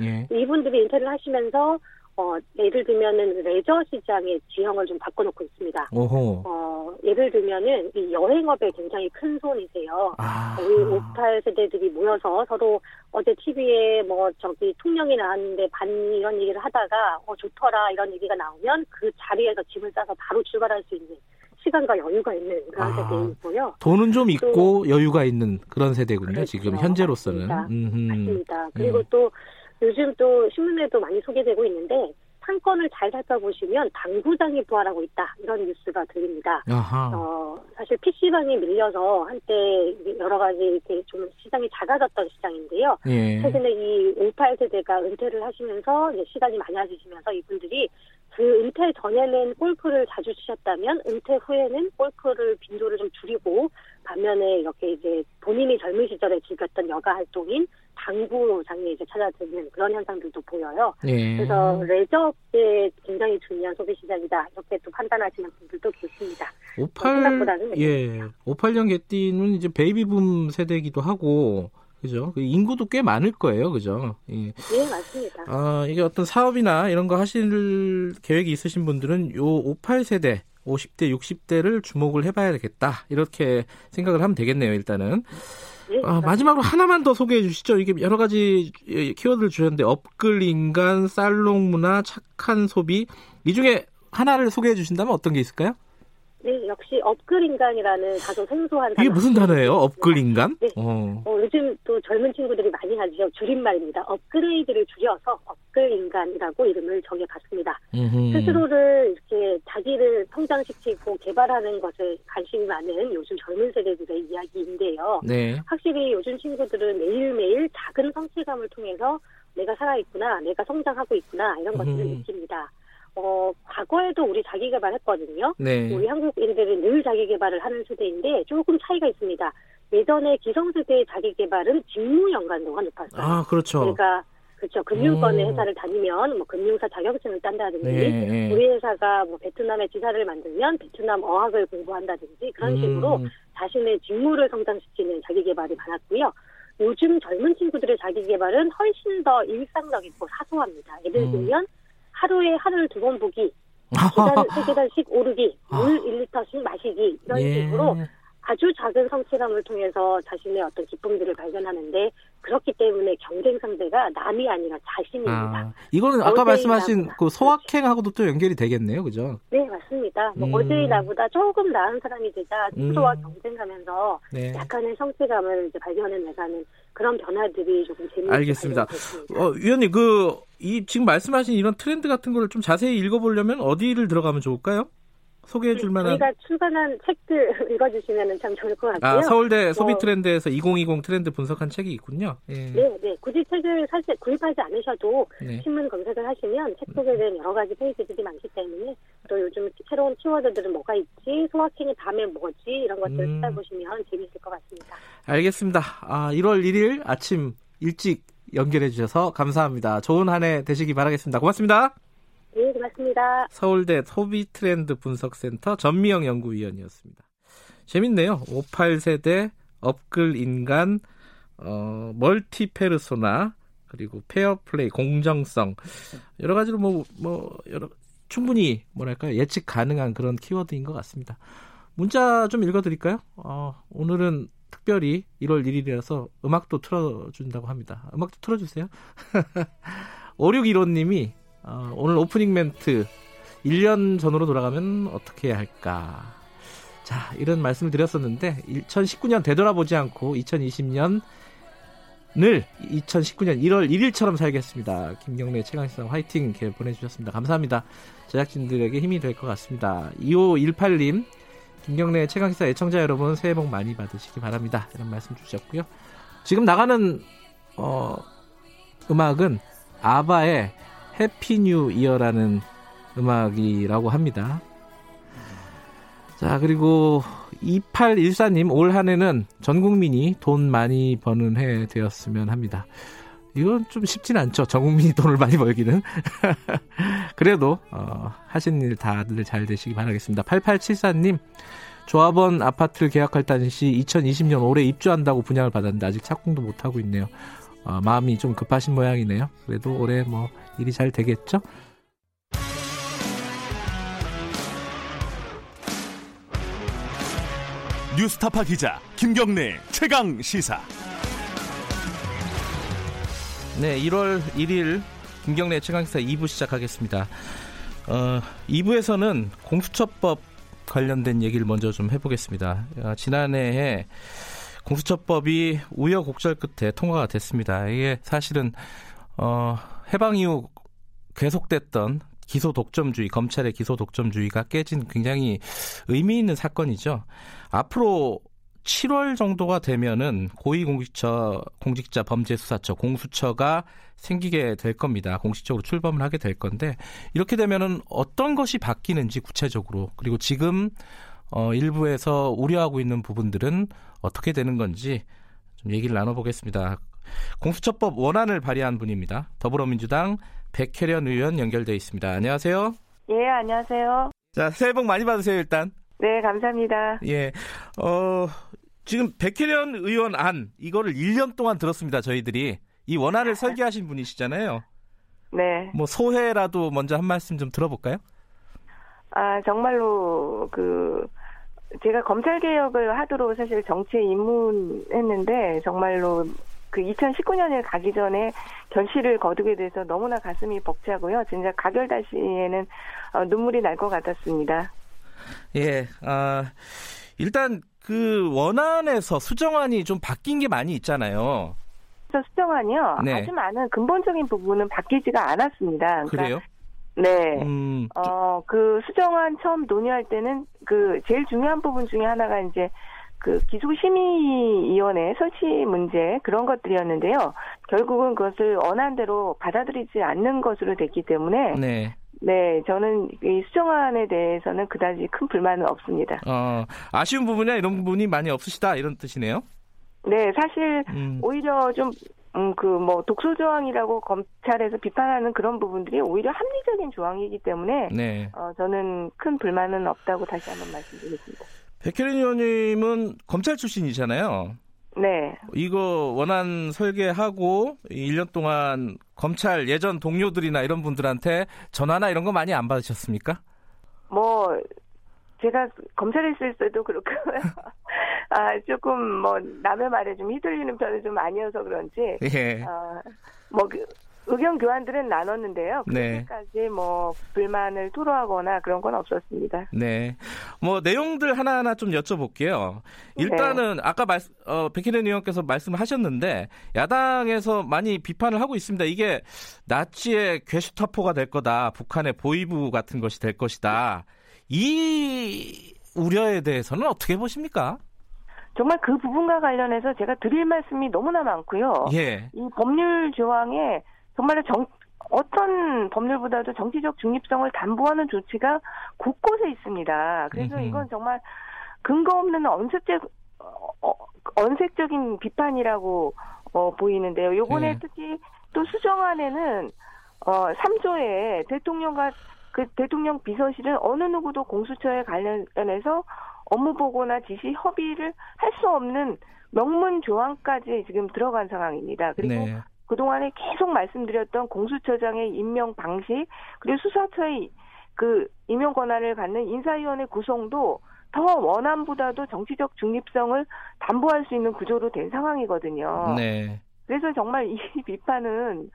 예. 이분들이 은퇴를 하시면서 어, 예를 들면은 레저 시장의 지형을 좀 바꿔놓고 있습니다. 오호. 어, 예를 들면은 이 여행업에 굉장히 큰 손이세요. 아. 우리 58 세대들이 모여서 서로 어제 TV에 뭐 저기 통령이 나왔는데 반 이런 얘기를 하다가 어 좋더라 이런 얘기가 나오면 그 자리에서 짐을 싸서 바로 출발할 수 있는 시간과 여유가 있는 그런 아, 세대이고요. 돈은 좀 있고 여유가 있는 그런 세대군요. 그렇죠. 지금 현재로서는. 맞습니다. 맞습니다. 그리고 음. 또 요즘 또 신문에도 많이 소개되고 있는데 상권을 잘 살펴보시면 당구장이 부활하고 있다 이런 뉴스가 들립니다. 어, 사실 PC방이 밀려서 한때 여러 가지 이렇게 좀 시장이 작아졌던 시장인데요. 예. 최근에 이 58세대가 은퇴를 하시면서 이제 시간이 많아지시면서 이분들이 그 은퇴 전에는 골프를 자주 치셨다면 은퇴 후에는 골프를 빈도를 좀 줄이고 반면에 이렇게 이제 본인이 젊은 시절에 즐겼던 여가 활동인 당구장에 이제 찾아드는 그런 현상들도 보여요. 예. 그래서 레저에 굉장히 중요한 소비 시장이다 이렇게 또 판단하시는 분들도 계십니다. 58 예, 58년 개띠는 이제 베이비붐 세대이기도 하고 그죠? 그 인구도 꽤 많을 거예요, 그죠? 예, 예 맞습니다. 아, 이게 어떤 사업이나 이런 거 하실 계획이 있으신 분들은 요 58세대 50대, 60대를 주목을 해봐야 되겠다. 이렇게 생각을 하면 되겠네요, 일단은. 네, 아, 마지막으로 하나만 더 소개해 주시죠. 이게 여러 가지 키워드를 주셨는데, 업글 인간, 살롱 문화, 착한 소비. 이 중에 하나를 소개해 주신다면 어떤 게 있을까요? 네, 역시 업글인간이라는 다소 생소한 이게 무슨 단어예요? 업글인간? 네. 어. 어. 요즘 또 젊은 친구들이 많이 하죠. 줄임말입니다. 업그레이드를 줄여서 업글인간이라고 이름을 정해봤습니다. 음흠. 스스로를 이렇게 자기를 성장시키고 개발하는 것에 관심이 많은 요즘 젊은 세대들의 이야기인데요. 네. 확실히 요즘 친구들은 매일매일 작은 성취감을 통해서 내가 살아있구나, 내가 성장하고 있구나 이런 것들을 음. 느낍니다. 어, 과거에도 우리 자기 개발했거든요. 네. 우리 한국인들은 늘 자기 개발을 하는 세대인데 조금 차이가 있습니다. 예전에 기성세대의 자기 개발은 직무 연관도가 높았어요. 아, 그렇죠. 그러니까 그렇죠. 금융권의 음. 회사를 다니면 뭐 금융사 자격증을 딴다든지 네, 네. 우리 회사가 뭐 베트남의 지사를 만들면 베트남 어학을 공부한다든지 그런 식으로 음. 자신의 직무를 성장시키는 자기 개발이 많았고요. 요즘 젊은 친구들의 자기 개발은 훨씬 더 일상적이고 사소합니다. 예를 음. 들면 음. 하루에 하루를 두번 보기, *laughs* 계단 세 계단씩 오르기, 아. 물 1리터씩 마시기 이런 예. 식으로 아주 작은 성취감을 통해서 자신의 어떤 기쁨들을 발견하는데 그렇기 때문에 경쟁 상대가 남이 아니라 자신입니다. 아, 이거는 아까 말씀하신 그 소확행하고도 또 연결이 되겠네요, 그죠? 네, 맞습니다. 뭐 음. 어제의 나보다 조금 나은 사람이 되자 스스로와 음. 경쟁하면서 네. 약간의 성취감을 이제 발견해 나가는 그런 변화들이 조금 재미있게 알겠습니다. 어, 위원님 그 이 지금 말씀하신 이런 트렌드 같은 거를 좀 자세히 읽어보려면 어디를 들어가면 좋을까요? 소개해 줄 만한 저희가 출간한 책들 *laughs* 읽어주시면 참 좋을 것 같고요. 아, 서울대 뭐 소비 트렌드에서 2020 트렌드 분석한 책이 있군요. 예. 네, 네. 굳이 책을 사실 구입하지 않으셔도 네. 신문 검색을 하시면 책 속에 대한 여러 가지 페이지들이 많기 때문에 또 요즘 새로운 키워드들은 뭐가 있지, 소확행이 다음에 뭐지 이런 것들을 음. 찾아보시면 재미있을 것 같습니다. 알겠습니다. 아, 1월 1일 아침 일찍 연결해 주셔서 감사합니다. 좋은 한 해 되시기 바라겠습니다. 고맙습니다. 네, 고맙습니다. 서울대 소비 트렌드 분석센터 전미영 연구위원이었습니다. 재밌네요. 오팔세대 업글 인간 어, multi 페르소나 그리고 페어플레이 공정성 여러 가지로 뭐뭐 뭐 여러 충분히 뭐랄까 예측 가능한 그런 키워드인 것 같습니다. 문자 좀 읽어드릴까요? 어, 오늘은 특별히 1월 1일이라서 음악도 틀어준다고 합니다. 음악도 틀어주세요. *laughs* 5615님이 어, 오늘 오프닝 멘트 1년 전으로 돌아가면 어떻게 해야 할까? 자, 이런 말씀을 드렸었는데 2019년 되돌아보지 않고 2020년 늘 2019년 1월 1일처럼 살겠습니다. 김경래 최강시사 화이팅 이렇게 보내주셨습니다. 감사합니다. 제작진들에게 힘이 될 것 같습니다. 2518님, 김경래 최강시사 애청자 여러분 새해 복 많이 받으시기 바랍니다. 이런 말씀 주셨고요. 지금 나가는 어, 음악은 아바의 Happy New Year라는 음악이라고 합니다. 자, 그리고 2814님, 올 한 해는 전 국민이 돈 많이 버는 해 되었으면 합니다. 이건 좀 쉽진 않죠. 전 국민이 돈을 많이 벌기는. *laughs* 그래도, 어, 하신 일 다들 잘 되시기 바라겠습니다. 8874님, 조합원 아파트를 계약할 당시 2020년 올해 입주한다고 분양을 받았는데 아직 착공도 못하고 있네요. 어, 마음이 좀 급하신 모양이네요. 그래도 올해 뭐 일이 잘 되겠죠? 뉴스타파 기자 김경래 최강 시사. 네, 1월 1일 김경래 최강 시사 2부 시작하겠습니다. 어, 2부에서는 공수처법 관련된 얘기를 먼저 좀 해보겠습니다. 어, 지난해에 공수처법이 우여곡절 끝에 통과가 됐습니다. 이게 사실은 어, 해방 이후 계속됐던 기소 독점주의, 검찰의 기소 독점주의가 깨진 굉장히 의미 있는 사건이죠. 앞으로 7월 정도가 되면은 고위공직처 공직자 범죄수사처 공수처가 생기게 될 겁니다. 공식적으로 출범을 하게 될 건데 이렇게 되면은 어떤 것이 바뀌는지 구체적으로 그리고 지금 어 일부에서 우려하고 있는 부분들은 어떻게 되는 건지 좀 얘기를 나눠보겠습니다. 공수처법 원안을 발의한 분입니다. 더불어민주당 백혜련 의원 연결돼 있습니다. 안녕하세요. 예, 안녕하세요. 자, 새해 복 많이 받으세요, 일단. 네, 감사합니다. 예. 어, 지금 백혜련 의원 안, 이거를 1년 동안 들었습니다, 저희들이. 이 원안을 설계하신 분이시잖아요. 네. 뭐, 소회라도 먼저 한 말씀 좀 들어볼까요? 아 정말로 그 제가 검찰 개혁을 하도록 사실 정치에 입문했는데 정말로 그 2019년에 가기 전에 결실을 거두게 돼서 너무나 가슴이 벅차고요. 진짜 가결다시에는 어, 눈물이 날 것 같았습니다. 예, 아, 일단 그 원안에서 수정안이 좀 바뀐 게 많이 있잖아요. 수정안이요. 네. 아주 많은 근본적인 부분은 바뀌지가 않았습니다. 그러니까 그래요? 네. 음, 어, 그 수정안 처음 논의할 때는 그 제일 중요한 부분 중에 하나가 이제 그 기술심의위원회 설치 문제 그런 것들이었는데요. 결국은 그것을 원안대로 받아들이지 않는 것으로 됐기 때문에 네. 네, 저는 이 수정안에 대해서는 그다지 큰 불만은 없습니다. 어, 아쉬운 부분이나 이런 부분이 많이 없으시다 이런 뜻이네요. 네, 사실 음. 오히려 좀 음, 그, 뭐, 독소 조항이라고 검찰에서 비판하는 그런 부분들이 오히려 합리적인 조항이기 때문에, 네. 어, 저는 큰 불만은 없다고 다시 한번 말씀드리겠습니다. 백혜린 의원님은 검찰 출신이잖아요. 네. 이거 원안 설계하고 1년 동안 검찰 예전 동료들이나 이런 분들한테 전화나 이런 거 많이 안 받으셨습니까? 뭐 제가 검찰에 있을 때도 그렇고 *laughs* 아 조금 뭐 남의 말에 좀 휘둘리는 편이 좀 아니어서 그런지 예. 아뭐 그, 의견 교환들은 나눴는데요. 네. 그렇게까지 뭐 불만을 토로하거나 그런 건 없었습니다. 네. 뭐 내용들 하나하나 좀 여쭤볼게요. 일단은 네. 아까 말, 어, 백희련 의원께서 말씀하셨는데 야당에서 많이 비판을 하고 있습니다. 이게 나치의 괴슈타포가 될 거다. 북한의 보이부 같은 것이 될 것이다. 이 우려에 대해서는 어떻게 보십니까? 정말 그 부분과 관련해서 제가 드릴 말씀이 너무나 많고요. 예. 이 법률 조항에 정말 정, 어떤 법률보다도 정치적 중립성을 담보하는 조치가 곳곳에 있습니다. 그래서 이건 정말 근거 없는 언색적, 어, 언색적인 비판이라고 어, 보이는데요. 요번에 네. 특히 또 수정안에는 어, 3조에 대통령과 그 대통령 비서실은 어느 누구도 공수처에 관련해서 업무 보고나 지시 협의를 할 수 없는 명문 조항까지 지금 들어간 상황입니다. 그리고 네. 그동안에 계속 말씀드렸던 공수처장의 임명 방식 그리고 수사처의 그 임용 권한을 갖는 인사위원회 구성도 더 원안보다도 정치적 중립성을 담보할 수 있는 구조로 된 상황이거든요. 네. 그래서 정말 이 *laughs* 비판은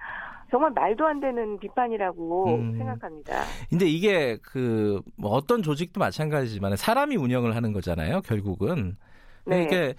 정말 말도 안 되는 비판이라고 음. 생각합니다. 근데 이게 그 뭐 어떤 조직도 마찬가지지만 사람이 운영을 하는 거잖아요, 결국은. 네. 이게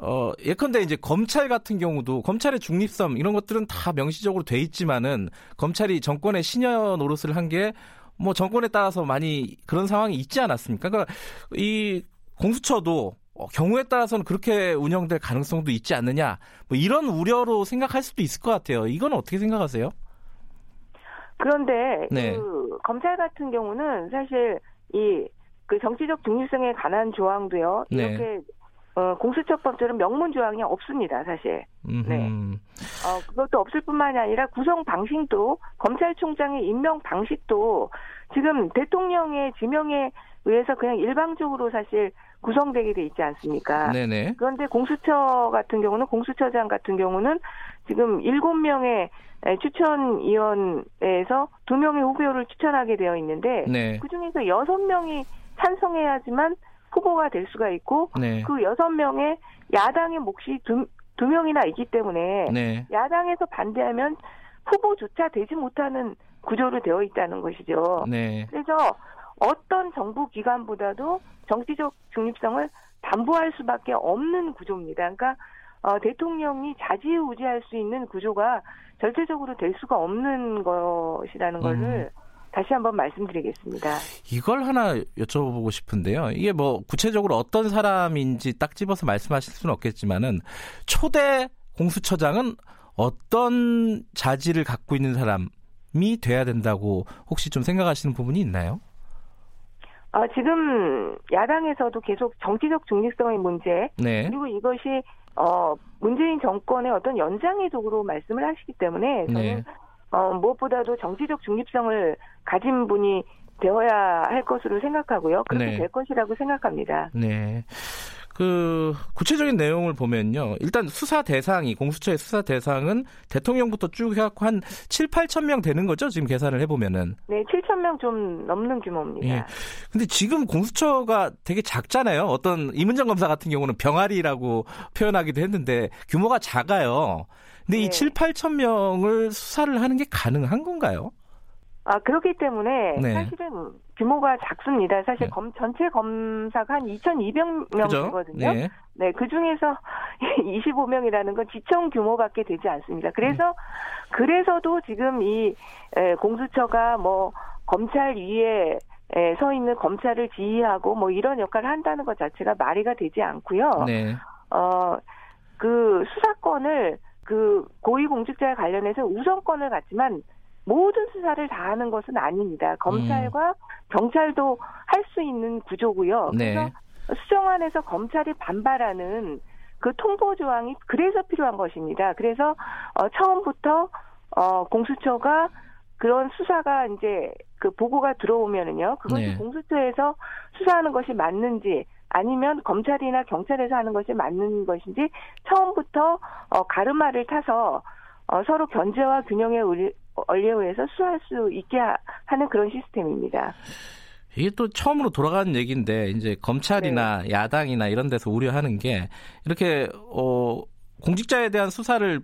어, 예컨대 이제 검찰 같은 경우도 검찰의 중립성 이런 것들은 다 명시적으로 돼 있지만은 검찰이 정권의 신여 노릇을 한 게 뭐 정권에 따라서 많이 그런 상황이 있지 않았습니까? 그러니까 이 공수처도 어, 경우에 따라서는 그렇게 운영될 가능성도 있지 않느냐. 뭐 이런 우려로 생각할 수도 있을 것 같아요. 이건 어떻게 생각하세요? 그런데 네. 그 검찰 같은 경우는 사실 이 그 정치적 중립성에 관한 조항도요. 네. 이렇게 어, 공수처법처럼 명문 조항이 없습니다, 사실. 음흠. 네. 어, 그것도 없을 뿐만이 아니라 구성 방식도 검찰총장의 임명 방식도 지금 대통령의 지명에 의해서 그냥 일방적으로 사실 구성되게 돼 있지 않습니까? 네네. 그런데 공수처 같은 경우는 공수처장 같은 경우는 지금 일곱 명의 추천위원회에서 두 명의 후보를 추천하게 되어 있는데 네. 그 중에서 여섯 명이 찬성해야지만 후보가 될 수가 있고 네. 그 여섯 명의 야당의 몫이 두, 두 명이나 있기 때문에 네. 야당에서 반대하면 후보조차 되지 못하는 구조로 되어 있다는 것이죠. 네. 그래서 어떤 정부 기관보다도 정치적 중립성을 담보할 수밖에 없는 구조입니다. 그러니까 어, 대통령이 자지우지할 수 있는 구조가 절대적으로 될 수가 없는 것이라는 음. 것을 다시 한번 말씀드리겠습니다. 이걸 하나 여쭤보고 싶은데요. 이게 뭐 구체적으로 어떤 사람인지 딱 집어서 말씀하실 수는 없겠지만은 초대 공수처장은 어떤 자질을 갖고 있는 사람이 돼야 된다고 혹시 좀 생각하시는 부분이 있나요? 아, 지금 야당에서도 계속 정치적 중립성의 문제 네. 그리고 이것이 어 문재인 정권의 어떤 연장의 도구로 말씀을 하시기 때문에 저는 네. 어, 무엇보다도 정치적 중립성을 가진 분이 되어야 할 것으로 생각하고요. 그렇게 네. 될 것이라고 생각합니다. 네. 그 구체적인 내용을 보면요. 일단 수사 대상이 공수처의 수사 대상은 대통령부터 쭉 해갖고 한 7, 8천 명 되는 거죠. 지금 계산을 해보면은. 네, 7천 명 좀 넘는 규모입니다. 예. 근데 지금 공수처가 되게 작잖아요. 어떤 이문정 검사 같은 경우는 병아리라고 표현하기도 했는데 규모가 작아요. 근데 네. 이 7, 8천 명을 수사를 하는 게 가능한 건가요? 아, 그렇기 때문에 네. 사실은 규모가 작습니다. 사실 네. 검, 전체 검사가 한 2,200명 되거든요. 네. 네, 그 중에서 *laughs* 25명이라는 건 지청 규모밖에 되지 않습니다. 그래서, 음. 그래서도 지금 이 에, 공수처가 뭐 검찰 위에 에, 서 있는 검찰을 지휘하고 뭐 이런 역할을 한다는 것 자체가 말이가 되지 않고요. 네. 어, 그 수사권을 그 고위공직자에 관련해서 우선권을 갖지만 모든 수사를 다 하는 것은 아닙니다. 검찰과 음. 경찰도 할 수 있는 구조고요. 네. 그래서 수정안에서 검찰이 반발하는 그 통보 조항이 그래서 필요한 것입니다. 그래서 어, 처음부터 어, 공수처가 그런 수사가 이제 그 보고가 들어오면은요, 그것이 네. 공수처에서 수사하는 것이 맞는지 아니면 검찰이나 경찰에서 하는 것이 맞는 것인지 처음부터 어, 가르마를 타서 어, 서로 견제와 균형에 얼리어에서 수할 수 있게 하는 그런 시스템입니다. 이게 또 처음으로 돌아가는 얘기인데 이제 검찰이나 네. 야당이나 이런 데서 우려하는 게 이렇게 어 공직자에 대한 수사를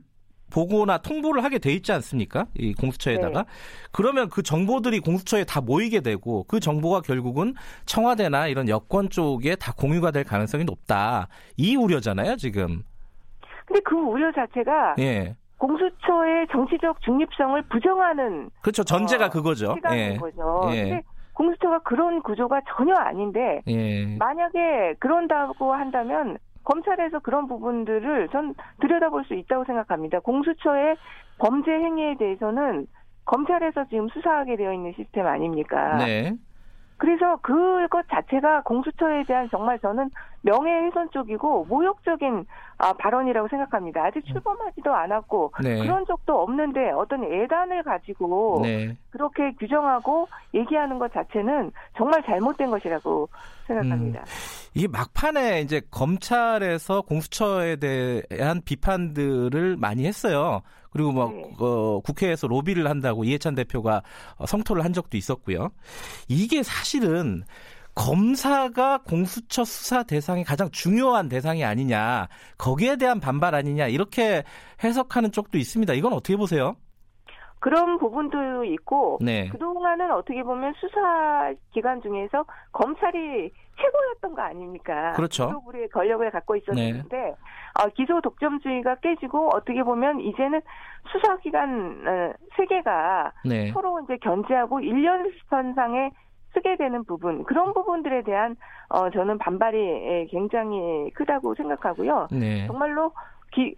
보고나 통보를 하게 돼 있지 않습니까? 이 공수처에다가. 네. 그러면 그 정보들이 공수처에 다 모이게 되고 그 정보가 결국은 청와대나 이런 여권 쪽에 다 공유가 될 가능성이 높다. 이 우려잖아요, 지금. 근데 그 우려 자체가 예. 공수처의 정치적 중립성을 부정하는 그렇죠 전제가 어, 그거죠. 예. 거죠. 예. 공수처가 그런 구조가 전혀 아닌데 예. 만약에 그런다고 한다면 검찰에서 그런 부분들을 전 들여다볼 수 있다고 생각합니다. 공수처의 범죄 행위에 대해서는 검찰에서 지금 수사하게 되어 있는 시스템 아닙니까? 네. 그래서 그것 자체가 공수처에 대한 정말 저는 명예훼손 쪽이고 모욕적인 아, 발언이라고 생각합니다. 아직 출범하지도 않았고 네. 그런 적도 없는데 어떤 예단을 가지고 네. 그렇게 규정하고 얘기하는 것 자체는 정말 잘못된 것이라고 생각합니다. 음, 이게 막판에 이제 검찰에서 공수처에 대한 비판들을 많이 했어요. 그리고 뭐 네. 어, 국회에서 로비를 한다고 이해찬 대표가 성토를 한 적도 있었고요. 이게 사실은 검사가 공수처 수사 대상이 가장 중요한 대상이 아니냐, 거기에 대한 반발 아니냐, 이렇게 해석하는 쪽도 있습니다. 이건 어떻게 보세요? 그런 부분도 있고 네. 그동안은 어떻게 보면 수사 기관 중에서 검찰이 최고였던 거 아닙니까? 그렇죠. 기소부의 권력을 갖고 있었는데 네. 어, 기소 독점주의가 깨지고 어떻게 보면 이제는 수사기관 어, 세계가 네. 서로 이제 견제하고 일련선상에 쓰게 되는 부분 그런 부분들에 대한 어, 저는 반발이 굉장히 크다고 생각하고요. 네. 정말로 기,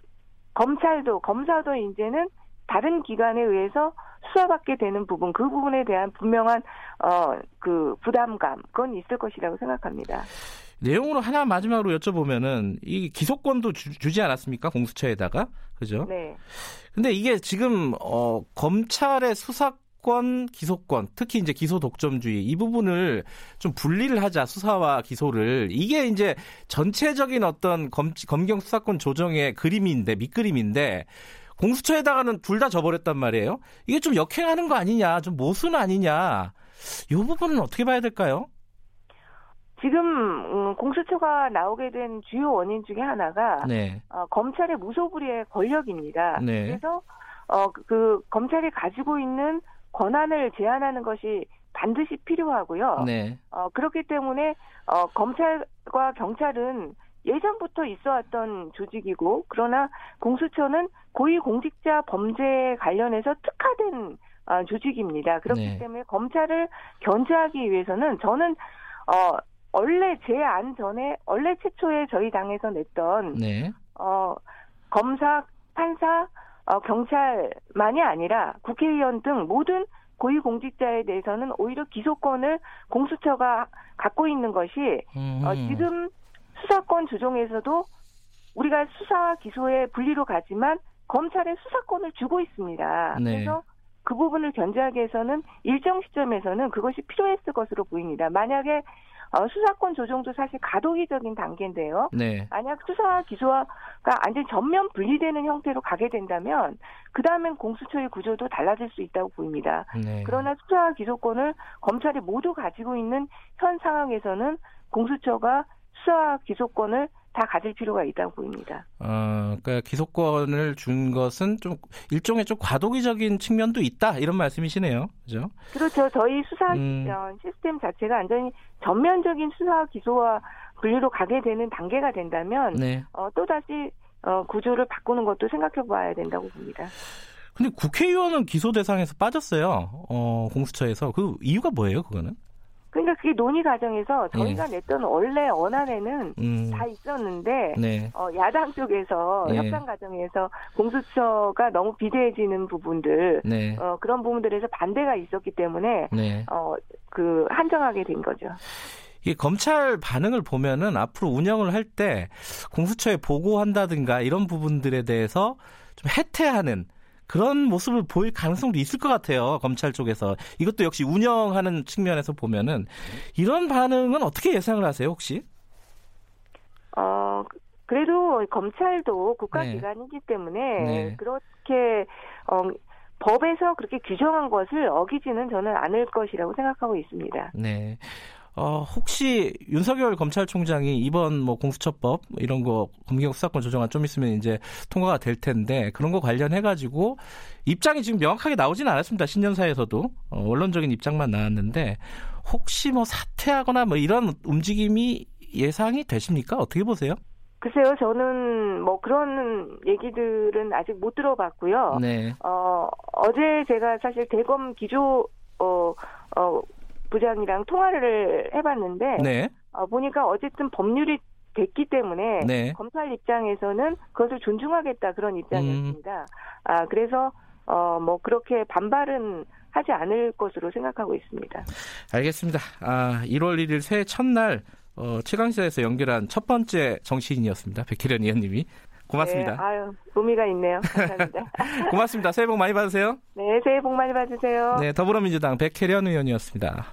검찰도 검사도 이제는 다른 기관에 의해서 수사받게 되는 부분 그 부분에 대한 분명한 어 그 부담감 그건 있을 것이라고 생각합니다. 내용으로 하나 마지막으로 여쭤보면은 이 기소권도 주, 지 않았습니까 공수처에다가 그죠? 네. 근데 이게 지금 어 검찰의 수사권 기소권 특히 이제 기소 독점주의 이 부분을 좀 분리를 하자 수사와 기소를 이게 이제 전체적인 어떤 검, 검경 수사권 조정의 그림인데 밑그림인데 공수처에다가는 둘 다 져버렸단 말이에요. 이게 좀 역행하는 거 아니냐, 좀 모순 아니냐. 이 부분은 어떻게 봐야 될까요? 지금 음, 공수처가 나오게 된 주요 원인 중에 하나가 네. 어, 검찰의 무소불위의 권력입니다. 네. 그래서 어, 그 검찰이 가지고 있는 권한을 제한하는 것이 반드시 필요하고요. 네. 어, 그렇기 때문에 어, 검찰과 경찰은 예전부터 있어왔던 조직이고 그러나 공수처는 고위공직자 범죄에 관련해서 특화된 어, 조직입니다. 그렇기 네. 때문에 검찰을 견제하기 위해서는 저는 어 원래 제 안 전에 원래 최초에 저희 당에서 냈던 네. 어 검사, 판사, 어, 경찰만이 아니라 국회의원 등 모든 고위공직자에 대해서는 오히려 기소권을 공수처가 갖고 있는 것이 어, 지금 수사권 조정에서도 우리가 수사와 기소의 분리로 가지만 검찰에 수사권을 주고 있습니다. 네. 그래서 그 부분을 견제하기 위해서는 일정 시점에서는 그것이 필요했을 것으로 보입니다. 만약에 어, 수사권 조정도 사실 가도기적인 단계인데요. 네. 만약 수사 기소가 완전 전면 분리되는 형태로 가게 된다면 그 다음엔 공수처의 구조도 달라질 수 있다고 보입니다. 네. 그러나 수사 기소권을 검찰이 모두 가지고 있는 현 상황에서는 공수처가 수사 기소권을 다 가질 필요가 있다고 보입니다. 어, 그러니까 기소권을 준 것은 좀 일종의 좀 과도기적인 측면도 있다 이런 말씀이시네요, 그죠? 그렇죠. 저희 수사 음. 시스템 자체가 완전히 전면적인 수사 기소와 분류로 가게 되는 단계가 된다면 네. 어, 또 다시 어, 구조를 바꾸는 것도 생각해봐야 된다고 봅니다. 근데 국회의원은 기소 대상에서 빠졌어요. 어, 공수처에서 그 이유가 뭐예요, 그거는? 그러니까 그게 논의 과정에서 저희가 네. 냈던 원래 원안에는 음. 다 있었는데 네. 어, 야당 쪽에서 네. 협상 과정에서 공수처가 너무 비대해지는 부분들 네. 어, 그런 부분들에서 반대가 있었기 때문에 네. 어, 그 한정하게 된 거죠. 이 검찰 반응을 보면은 앞으로 운영을 할 때 공수처에 보고한다든가 이런 부분들에 대해서 좀 해태하는 그런 모습을 보일 가능성도 있을 것 같아요. 검찰 쪽에서. 이것도 역시 운영하는 측면에서 보면은 이런 반응은 어떻게 예상을 하세요, 혹시? 어, 그래도 검찰도 국가기관이기 네. 때문에 네. 그렇게 어, 법에서 그렇게 규정한 것을 어기지는 저는 않을 것이라고 생각하고 있습니다. 네. 어, 혹시 윤석열 검찰총장이 이번 뭐 공수처법 이런 거 검경 수사권 조정안 좀 있으면 이제 통과가 될 텐데 그런 거 관련해 가지고 입장이 지금 명확하게 나오진 않았습니다. 신년사에서도 어, 원론적인 입장만 나왔는데 혹시 뭐 사퇴하거나 뭐 이런 움직임이 예상이 되십니까? 어떻게 보세요? 글쎄요, 저는 뭐 그런 얘기들은 아직 못 들어봤고요. 네. 어, 어제 제가 사실 대검 기조 어, 어, 부장이랑 통화를 해봤는데 네. 어, 보니까 어쨌든 법률이 됐기 때문에 네. 검찰 입장에서는 그것을 존중하겠다 그런 입장이었습니다. 음. 아 그래서 어 뭐 그렇게 반발은 하지 않을 것으로 생각하고 있습니다. 알겠습니다. 아 1월 1일 새해 첫날 어, 최강시사에서 연결한 첫 번째 정치인이었습니다. 백혜련 의원님이 고맙습니다. 네, 아유, 의미가 있네요. 감사합니다. *laughs* 고맙습니다. 새해 복 많이 받으세요. 네, 새해 복 많이 받으세요. 네, 더불어민주당 백혜련 의원이었습니다.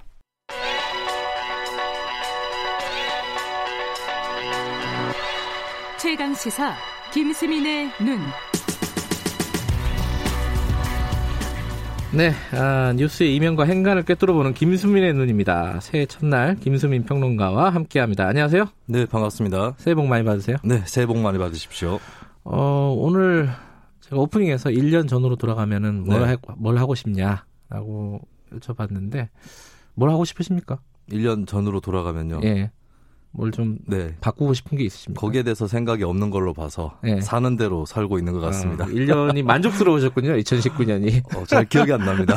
최강 시사 김수민의 눈. 네, 아, 뉴스의 이면과 행간을 꿰뚫어보는 김수민의 눈입니다. 새해 첫날 김수민 평론가와 함께합니다. 안녕하세요. 네, 반갑습니다. 새해 복 많이 받으세요. 네, 새해 복 많이 받으십시오. 어, 오늘 제가 오프닝에서 1년 전으로 돌아가면은 뭘, 네. 하, 뭘 하고 싶냐라고 여쭤봤는데 뭘 하고 싶으십니까? 1년 전으로 돌아가면요. 예. 뭘좀 네. 바꾸고 싶은 게 있으십니까? 거기에 대해서 생각이 없는 걸로 봐서 네. 사는 대로 살고 있는 것 같습니다. 아, 1년이 *laughs* 만족스러우셨군요. 2019년이. 어, 잘 기억이 안 납니다.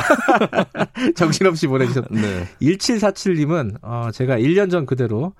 *laughs* 정신없이 보내주셨. 네. 1747님은 어, 제가 1년 전 그대로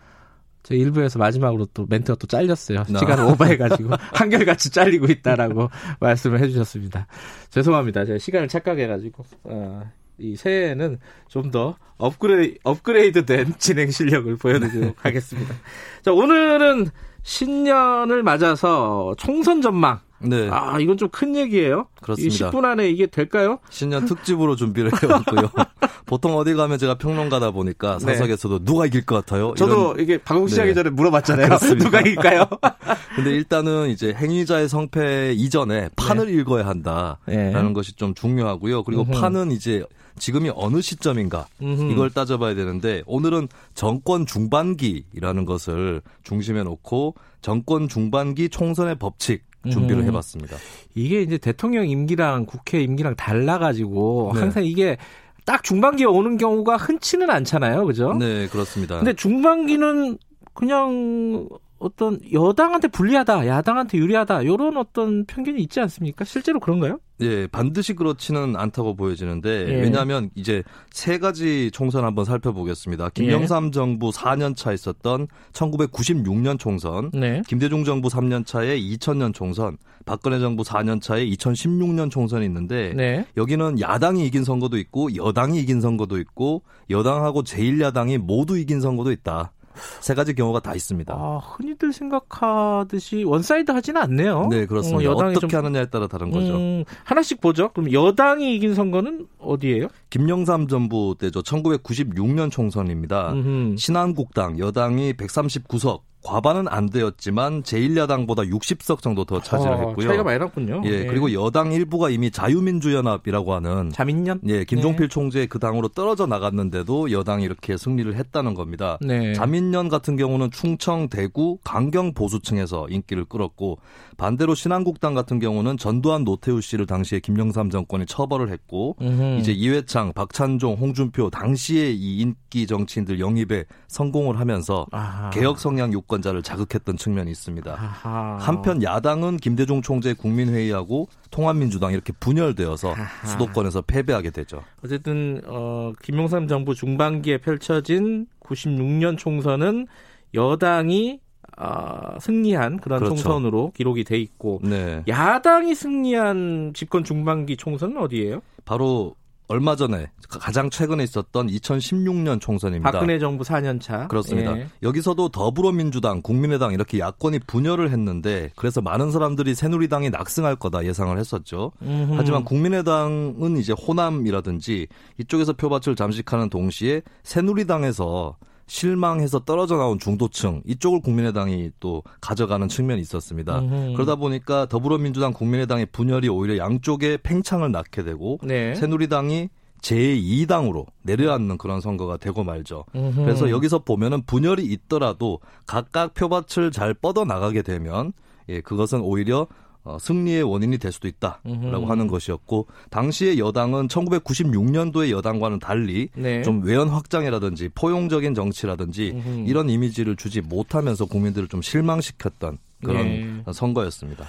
저 일부에서 마지막으로 또 멘트가 또 잘렸어요. 아. 시간을 오버해가지고 *laughs* 한결같이 잘리고 있다라고 말씀을 해주셨습니다. 죄송합니다. 제가 시간을 착각해가지고 어, 이 새해에는 좀 더 업그레이, 업그레이드된 *laughs* 진행 실력을 보여드리도록 하겠습니다. 자, 오늘은 신년을 맞아서 총선 전망 네. 아, 이건 좀 큰 얘기예요. 그렇습니다. 10분 안에 이게 될까요? 신년 특집으로 준비를 해왔고요. *laughs* 보통 어디 가면 제가 평론가다 보니까 네. 사석에서도 네. 누가 이길 것 같아요? 저도 이런... 이게 방송 시작하기 네. 전에 물어봤잖아요. 누가 이길까요? *laughs* 근데 일단은 이제 행위자의 성패 이전에 판을 네. 읽어야 한다라는 네. 것이 좀 중요하고요. 그리고 음흠. 판은 이제 지금이 어느 시점인가 음흠. 이걸 따져봐야 되는데 오늘은 정권 중반기라는 것을 중심에 놓고 정권 중반기 총선의 법칙 준비를 음. 해봤습니다. 이게 이제 대통령 임기랑 국회 임기랑 달라가지고 네. 항상 이게 딱 중반기에 오는 경우가 흔치는 않잖아요, 그죠? 네, 그렇습니다. 근데 중반기는 그냥 어떤 여당한테 불리하다, 야당한테 유리하다 이런 어떤 편견이 있지 않습니까? 실제로 그런가요? 예, 반드시 그렇지는 않다고 보여지는데 예. 왜냐하면 이제 세 가지 총선 한번 살펴보겠습니다. 김영삼 예. 정부 4년 차 있었던 1996년 총선, 네. 김대중 정부 3년 차에 2000년 총선, 박근혜 정부 4년 차에 2016년 총선이 있는데 네. 여기는 야당이 이긴 선거도 있고 여당이 이긴 선거도 있고 여당하고 제1야당이 모두 이긴 선거도 있다. 세 가지 경우가 다 있습니다. 아, 흔히들 생각하듯이 one side 하지는 않네요. 네, 그렇습니다. 어, 여당이 어떻게 좀... 하느냐에 따라 다른 거죠. 음, 하나씩 보죠. 그럼 여당이 이긴 선거는 어디예요? 김영삼 정부 때죠. 1996년 총선입니다. 음흠. 신한국당 여당이 139석 과반은 안 되었지만 제1야당보다 60석 정도 더 차지를 아, 했고요. 차이가 많이 났군요. 예, 네. 그리고 여당 일부가 이미 자유민주연합이라고 하는 자민련? 예, 김종필 네. 총재 그 당으로 떨어져 나갔는데도 여당이 이렇게 승리를 했다는 겁니다. 네. 자민련 같은 경우는 충청, 대구, 강경 보수층에서 인기를 끌었고 반대로 신한국당 같은 경우는 전두환 노태우 씨를 당시에 김영삼 정권이 처벌을 했고 음흠. 이제 이회창, 박찬종, 홍준표 당시에 이 인기 정치인들 영입에 성공을 하면서 아하. 개혁 성향 유권자를 자극했던 측면이 있습니다. 아하. 한편 야당은 김대중 총재 국민회의하고 통합민주당 이렇게 분열되어서 아하. 수도권에서 패배하게 되죠. 어쨌든 어, 김영삼 정부 중반기에 펼쳐진 96년 총선은 여당이 어, 승리한 그런 그렇죠. 총선으로 기록이 돼 있고 네. 야당이 승리한 집권 중반기 총선은 어디예요? 바로 얼마 전에 가장 최근에 있었던 2016년 총선입니다. 박근혜 정부 4년 차. 그렇습니다. 예. 여기서도 더불어민주당, 국민의당 이렇게 야권이 분열을 했는데 그래서 많은 사람들이 새누리당이 낙승할 거다 예상을 했었죠. 음흠. 하지만 국민의당은 이제 호남이라든지 이쪽에서 표밭을 잠식하는 동시에 새누리당에서 실망해서 떨어져 나온 중도층 이쪽을 국민의당이 또 가져가는 측면이 있었습니다. 음흠. 그러다 보니까 더불어민주당 국민의당의 분열이 오히려 양쪽에 팽창을 낳게 되고 네. 새누리당이 제2당으로 내려앉는 그런 선거가 되고 말죠. 음흠. 그래서 여기서 보면은 분열이 있더라도 각각 표밭을 잘 뻗어 나가게 되면 예, 그것은 오히려 어, 승리의 원인이 될 수도 있다라고 음흠. 하는 것이었고 당시의 여당은 1996년도의 여당과는 달리 네. 좀 외연 확장이라든지 포용적인 정치라든지 음흠. 이런 이미지를 주지 못하면서 국민들을 좀 실망시켰던 그런 네. 선거였습니다.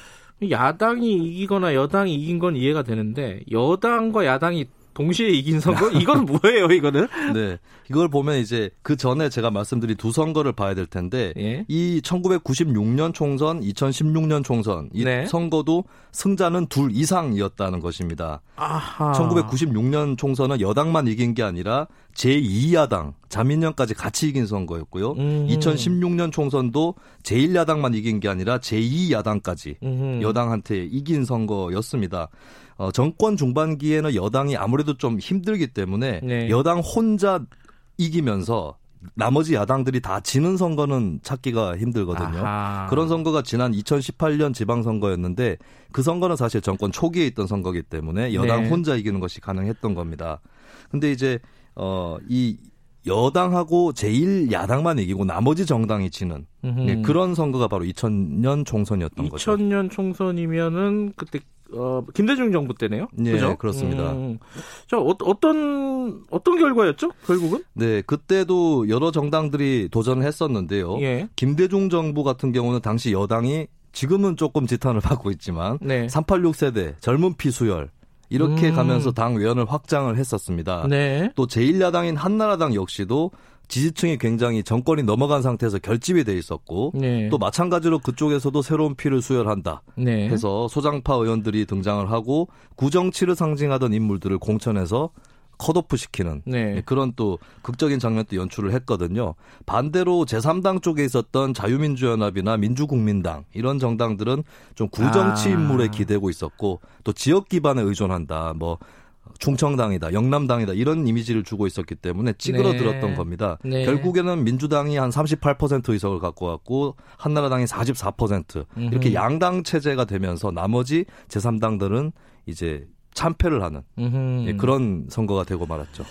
야당이 이기거나 여당이 이긴 건 이해가 되는데 여당과 야당이 동시에 이긴 선거? *laughs* 이건 뭐예요, 이거는? 네. 이걸 보면 이제 그 전에 제가 말씀드린 두 선거를 봐야 될 텐데 예? 이 1996년 총선, 2016년 총선 이 네. 선거도 승자는 둘 이상이었다는 것입니다. 아하. 1996년 총선은 여당만 이긴 게 아니라 제2야당 자민련까지 같이 이긴 선거였고요. 음흠. 2016년 총선도 제1야당만 이긴 게 아니라 제2야당까지 음흠. 여당한테 이긴 선거였습니다. 어, 정권 중반기에는 여당이 아무래도 좀 힘들기 때문에 네. 여당 혼자 이기면서 나머지 야당들이 다 지는 선거는 찾기가 힘들거든요. 아하. 그런 선거가 지난 2018년 지방선거였는데 그 선거는 사실 정권 초기에 있던 선거기 때문에 여당 네. 혼자 이기는 것이 가능했던 겁니다. 근데 이제 어이 여당하고 제1야당만 이기고 나머지 정당이 지는 네, 그런 선거가 바로 2000년 총선이었던 2000년 거죠. 2000년 총선이면은 그때 어, 김대중 정부 때네요. 네, 그죠? 그렇습니다. 음. 자, 어, 어떤 어떤 결과였죠? 결국은? 네, 그때도 여러 정당들이 도전을 했었는데요. 예. 김대중 정부 같은 경우는 당시 여당이 지금은 조금 지탄을 *laughs* 받고 있지만 네. 386 세대 젊은 피 수혈 이렇게 음. 가면서 당 외연을 확장을 했었습니다. 네. 또 제1야당인 한나라당 역시도 지지층이 굉장히 정권이 넘어간 상태에서 결집이 돼 있었고 네. 또 마찬가지로 그쪽에서도 새로운 피를 수혈한다 네. 해서 소장파 의원들이 등장을 하고 구정치를 상징하던 인물들을 공천해서 컷오프 시키는 네. 그런 또 극적인 장면도 연출을 했거든요. 반대로 제3당 쪽에 있었던 자유민주연합이나 민주국민당 이런 정당들은 좀 구정치 아. 인물에 기대고 있었고 또 지역 기반에 의존한다. 뭐 충청당이다, 영남당이다 이런 이미지를 주고 있었기 때문에 찌그러들었던 네. 겁니다. 네. 결국에는 민주당이 한 38% 의석을 갖고 왔고 한나라당이 44% 이렇게 양당 체제가 되면서 나머지 제3당들은 이제 참패를 하는 예, 그런 선거가 되고 말았죠.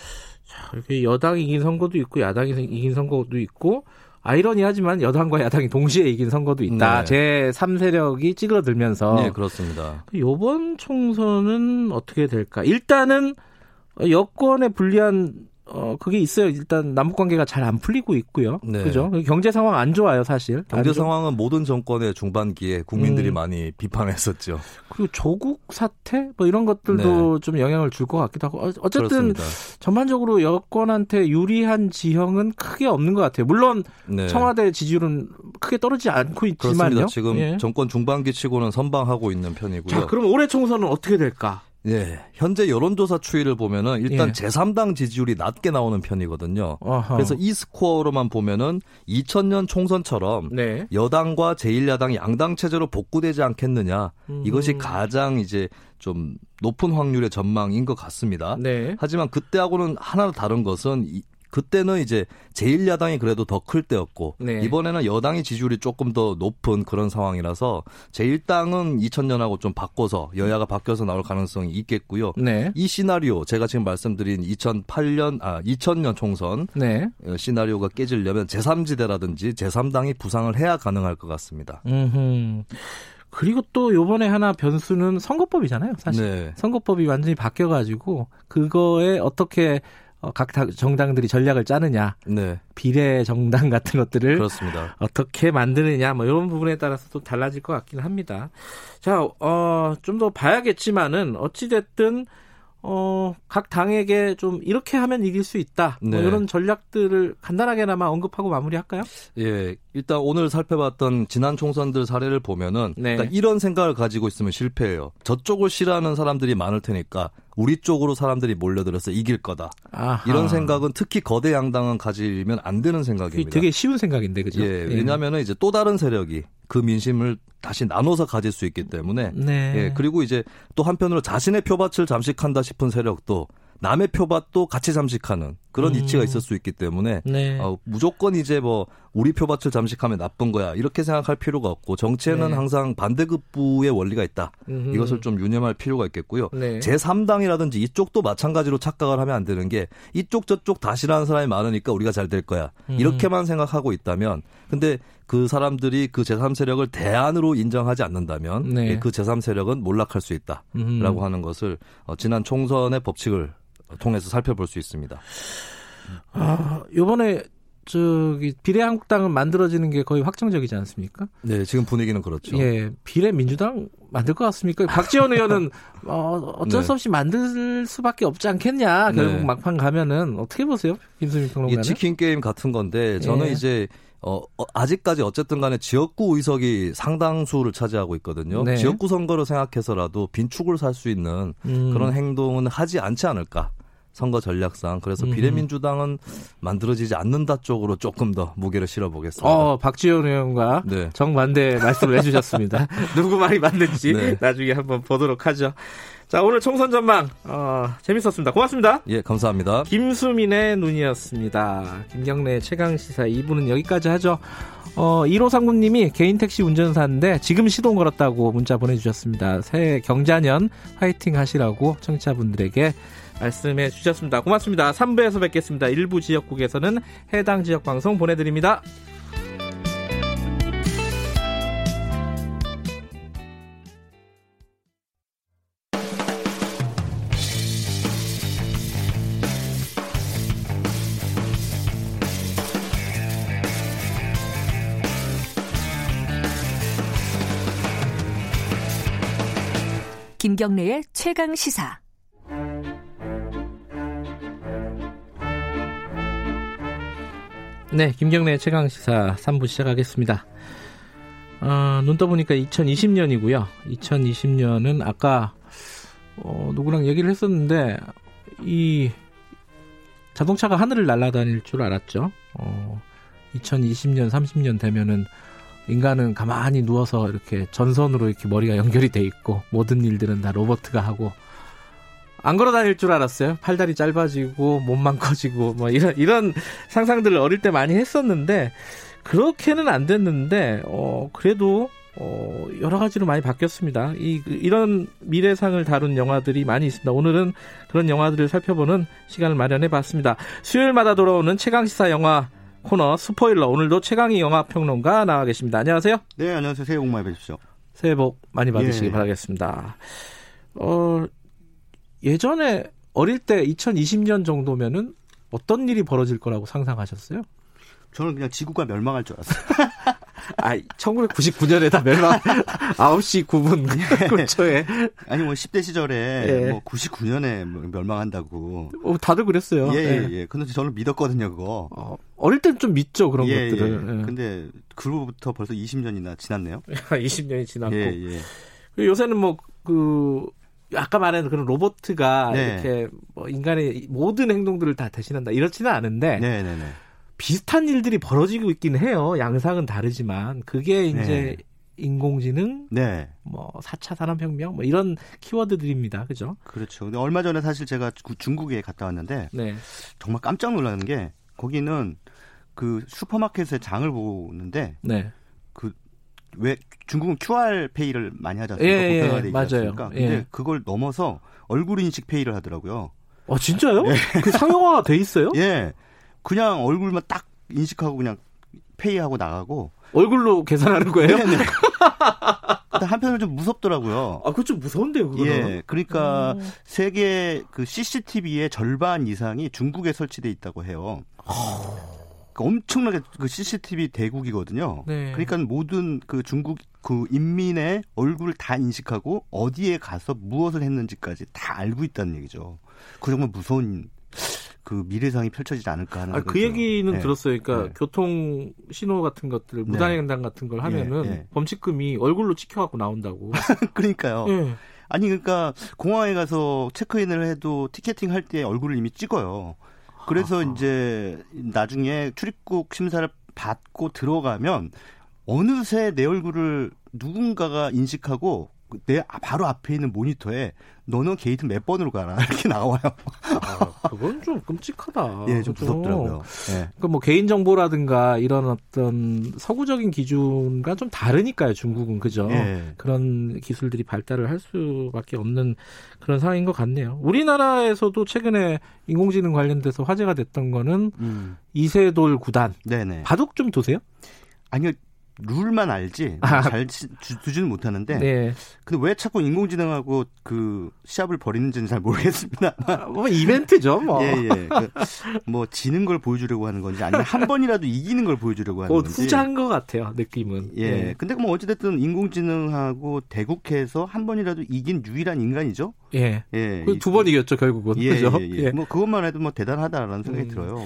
자, 이렇게 여당이 이긴 선거도 있고 야당이 이긴 선거도 있고 아이러니하지만 여당과 야당이 동시에 이긴 선거도 있다. 네. 제 3세력이 찌그러들면서. 네, 그렇습니다. 이번 총선은 어떻게 될까? 일단은 여권에 불리한 어 그게 있어요. 일단 남북 관계가 잘 안 풀리고 있고요. 네. 그죠? 경제 상황 안 좋아요, 사실. 경제 상황은 모든 정권의 중반기에 국민들이 음. 많이 비판했었죠. 그리고 조국 사태 뭐 이런 것들도 네. 좀 영향을 줄 것 같기도 하고 어, 어쨌든 그렇습니다. 전반적으로 여권한테 유리한 지형은 크게 없는 것 같아요. 물론 네. 청와대 지지율은 크게 떨어지지 않고 있지만요. 지금 예. 정권 중반기 치고는 선방하고 있는 편이고요. 자, 그럼 올해 총선은 어떻게 될까? 예. 현재 여론조사 추이를 보면은 일단 예. 제3당 지지율이 낮게 나오는 편이거든요. 어허. 그래서 이 스코어로만 보면은 2000년 총선처럼 네. 여당과 제1야당 양당 체제로 복구되지 않겠느냐. 음. 이것이 가장 이제 좀 높은 확률의 전망인 것 같습니다. 네. 하지만 그때하고는 하나 다른 것은 그때는 이제 제1야당이 그래도 더 클 때였고 네. 이번에는 여당의 지지율이 조금 더 높은 그런 상황이라서 제1당은 2000년하고 좀 바꿔서 여야가 바뀌어서 나올 가능성이 있겠고요. 네. 이 시나리오 제가 지금 말씀드린 2008년 아 2000년 총선 네. 어, 시나리오가 깨지려면 제3지대라든지 제3당이 부상을 해야 가능할 것 같습니다. 음흠. 그리고 또 요번에 하나 변수는 선거법이잖아요, 사실. 네. 선거법이 완전히 바뀌어 가지고, 그거에 어떻게 어, 각 정당들이 전략을 짜느냐, 네. 비례 정당 같은 것들을 그렇습니다. 어떻게 만드느냐, 뭐 이런 부분에 따라서 또 달라질 것 같기는 합니다. 자, 어, 좀 더 봐야겠지만은 어찌 됐든 어, 각 당에게 좀 이렇게 하면 이길 수 있다. 뭐 네. 뭐 이런 전략들을 간단하게나마 언급하고 마무리할까요? 예. 일단 오늘 살펴봤던 지난 총선들 사례를 보면은 네. 그러니까 이런 생각을 가지고 있으면 실패해요. 저쪽을 싫어하는 사람들이 많을 테니까 우리 쪽으로 사람들이 몰려들어서 이길 거다. 아하. 이런 생각은 특히 거대 양당은 가지면 안 되는 생각입니다. 되게 쉬운 생각인데 그죠? 예. 왜냐하면 이제 또 다른 세력이 그 민심을 다시 나눠서 가질 수 있기 때문에 네. 예, 그리고 이제 또 한편으로 자신의 표밭을 잠식한다 싶은 세력도 남의 표밭도 같이 잠식하는 그런 음. 이치가 있을 수 있기 때문에 네. 어, 무조건 이제 뭐 우리 표밭을 잠식하면 나쁜 거야 이렇게 생각할 필요가 없고 정치에는 네. 항상 반대급부의 원리가 있다 음흠. 이것을 좀 유념할 필요가 있겠고요 네. 제3당이라든지 이쪽도 마찬가지로 착각을 하면 안 되는 게 이쪽 저쪽 다 싫어하는 사람이 많으니까 우리가 잘 될 거야 음. 이렇게만 생각하고 있다면 근데 그 사람들이 그 제3세력을 대안으로 인정하지 않는다면 네. 예, 그 제3세력은 몰락할 수 있다라고 음. 하는 것을 어, 지난 총선의 법칙을 통해서 살펴볼 수 있습니다. 아, 요번에 저기 비례 한국당은 만들어지는 게 거의 확정적이지 않습니까? 네, 지금 분위기는 그렇죠. 예, 비례 민주당 만들 것 같습니까? 박지원 의원은 *laughs* 어, 어쩔 네. 수 없이 만들 수밖에 없지 않겠냐. 결국 네. 막판 가면은 어떻게 보세요, 김수민 평론가는? 치킨 게임 같은 건데 저는 예. 이제 어, 어, 아직까지 어쨌든 간에 지역구 의석이 상당수를 차지하고 있거든요. 네. 지역구 선거를 생각해서라도 빈축을 살 수 있는 음. 그런 행동은 하지 않지 않을까. 선거 전략상 그래서 음. 비례민주당은 만들어지지 않는다 쪽으로 조금 더 무게를 실어보겠습니다. 어, 박지원 의원과 네. 정반대 말씀을 해주셨습니다. *laughs* 누구 말이 맞는지 네. 나중에 한번 보도록 하죠. 자, 오늘 총선 전망, 어, 재밌었습니다. 고맙습니다. 예, 감사합니다. 김수민의 눈이었습니다. 김경래 최강 시사 2부는 여기까지 하죠. 어, 1호 상구님이 개인 택시 운전사인데 지금 시동 걸었다고 문자 보내주셨습니다. 새해 경자년 화이팅 하시라고 청취자분들에게 말씀해 주셨습니다. 고맙습니다. 3부에서 뵙겠습니다. 일부 지역국에서는 해당 지역 방송 보내드립니다. 김경래의 최강 시사. 네, 김경래 최강 시사 3부 시작하겠습니다. 어, 눈 떠보니까 2020년이고요. 2020년은 아까 어, 누구랑 얘기를 했었는데 이 자동차가 하늘을 날아다닐 줄 알았죠. 어, 2020년, 30년 되면은 인간은 가만히 누워서 이렇게 전선으로 이렇게 머리가 연결이 돼 있고 모든 일들은 다 로버트가 하고 안 걸어 다닐 줄 알았어요. 팔다리 짧아지고 몸만 *laughs* 커지고 뭐 이런 이런 상상들을 어릴 때 많이 했었는데 그렇게는 안 됐는데 어 그래도 어 여러 가지로 많이 바뀌었습니다. 이 이런 미래상을 다룬 영화들이 많이 있습니다. 오늘은 그런 영화들을 살펴보는 시간을 마련해 봤습니다. 수요일마다 돌아오는 최강 시사 영화 코너 스포일러 오늘도 최강희 영화 평론가 나와 계십니다. 안녕하세요. 네, 안녕하세요. 새해 복 많이 받으십시오. 새해 복 많이 받으시기 예. 바라겠습니다. 어, 예전에 어릴 때 2020년 정도면은 어떤 일이 벌어질 거라고 상상하셨어요? 저는 그냥 지구가 멸망할 줄 알았어요. *laughs* 아, 1999년에 다 멸망, *laughs* 9시 9분 예. 근처에. 아니, 뭐, 10대 시절에, 예. 뭐, 99년에 멸망한다고. 어, 다들 그랬어요. 예, 예, 예. 예. 근데 저는 믿었거든요, 그거. 어, 어릴 땐 좀 믿죠, 그런 예, 것들을. 예. 예. 근데, 그로부터 벌써 20년이나 지났네요. *laughs* 20년이 지났고. 예, 예. 요새는 뭐, 그, 아까 말한 그런 로봇가 네. 이렇게 뭐 인간의 모든 행동들을 다 대신한다 이렇지는 않은데 네, 네, 네. 비슷한 일들이 벌어지고 있긴 해요. 양상은 다르지만 그게 이제 네. 인공지능, 네. 뭐 4차 산업혁명 뭐 이런 키워드들입니다. 그죠? 그렇죠. 근데 얼마 전에 사실 제가 중국에 갔다 왔는데 네. 정말 깜짝 놀라는 게 거기는 그 슈퍼마켓에 장을 보는데 네. 그왜 중국은 QR 페이를 많이 하지 않습니까? 예, 예, 맞아요. 근데 예. 그걸 넘어서 얼굴 인식 페이를 하더라고요. 아 진짜요? 예. 그 상용화가 돼 있어요? 예. 그냥 얼굴만 딱 인식하고 그냥 페이하고 나가고 얼굴로 계산하는 거예요? *laughs* 네네. 한편으로 좀 무섭더라고요. 아, 그거 좀 무서운데요, 그거 예. 그러니까 음. 세계 그 CCTV의 절반 이상이 중국에 설치돼 있다고 해요. 그러니까 엄청나게 그 CCTV 대국이거든요. 네. 그러니까 모든 그 중국 그 인민의 얼굴을 다 인식하고 어디에 가서 무엇을 했는지까지 다 알고 있다는 얘기죠. 그 정말 무서운 그 미래상이 펼쳐지지 않을까 하는 아, 그 얘기는 네. 들었어요. 그러니까 네. 교통 신호 같은 것들 네. 무단횡단 같은 걸 하면은 네. 네. 범칙금이 얼굴로 찍혀갖고 나온다고. *laughs* 그러니까요. 네. 아니 그러니까 공항에 가서 체크인을 해도 티켓팅 할 때 얼굴을 이미 찍어요. 그래서 아하. 이제 나중에 출입국 심사를 받고 들어가면 어느새 내 얼굴을 누군가가 인식하고 내 바로 앞에 있는 모니터에 너는 게이트 몇 번으로 가라 *laughs* 이렇게 나와요. 아, 그건 좀 끔찍하다. 예, 좀 무섭더라고요. 예. 그러니까 뭐 개인 정보라든가 이런 어떤 서구적인 기준과 좀 다르니까요. 중국은 그죠. 예. 그런 기술들이 발달을 할 수밖에 없는 그런 상황인 것 같네요. 우리나라에서도 최근에 인공지능 관련돼서 화제가 됐던 거는 음. 이세돌 구단. 네네. 바둑 좀 도세요? 아니요. 룰만 알지 아. 잘 두지는 못하는데 네. 근데 왜 자꾸 인공지능하고 그 시합을 벌이는지는 잘 모르겠습니다. 아, 뭐 이벤트죠, 뭐. 예, 예. 그, 뭐 지는 걸 보여주려고 하는 건지 아니면 한 번이라도 이기는 걸 보여주려고 하는 뭐 건지. 후자인 것 같아요, 느낌은. 예. 네. 근데 뭐 어찌됐든 인공지능하고 대국해서 한 번이라도 이긴 유일한 인간이죠. 예. 예. 두 번 이겼죠, 결국은. 예, 그죠? 예, 예. 예. 뭐 그것만 해도 뭐 대단하다라는 생각이 음. 들어요.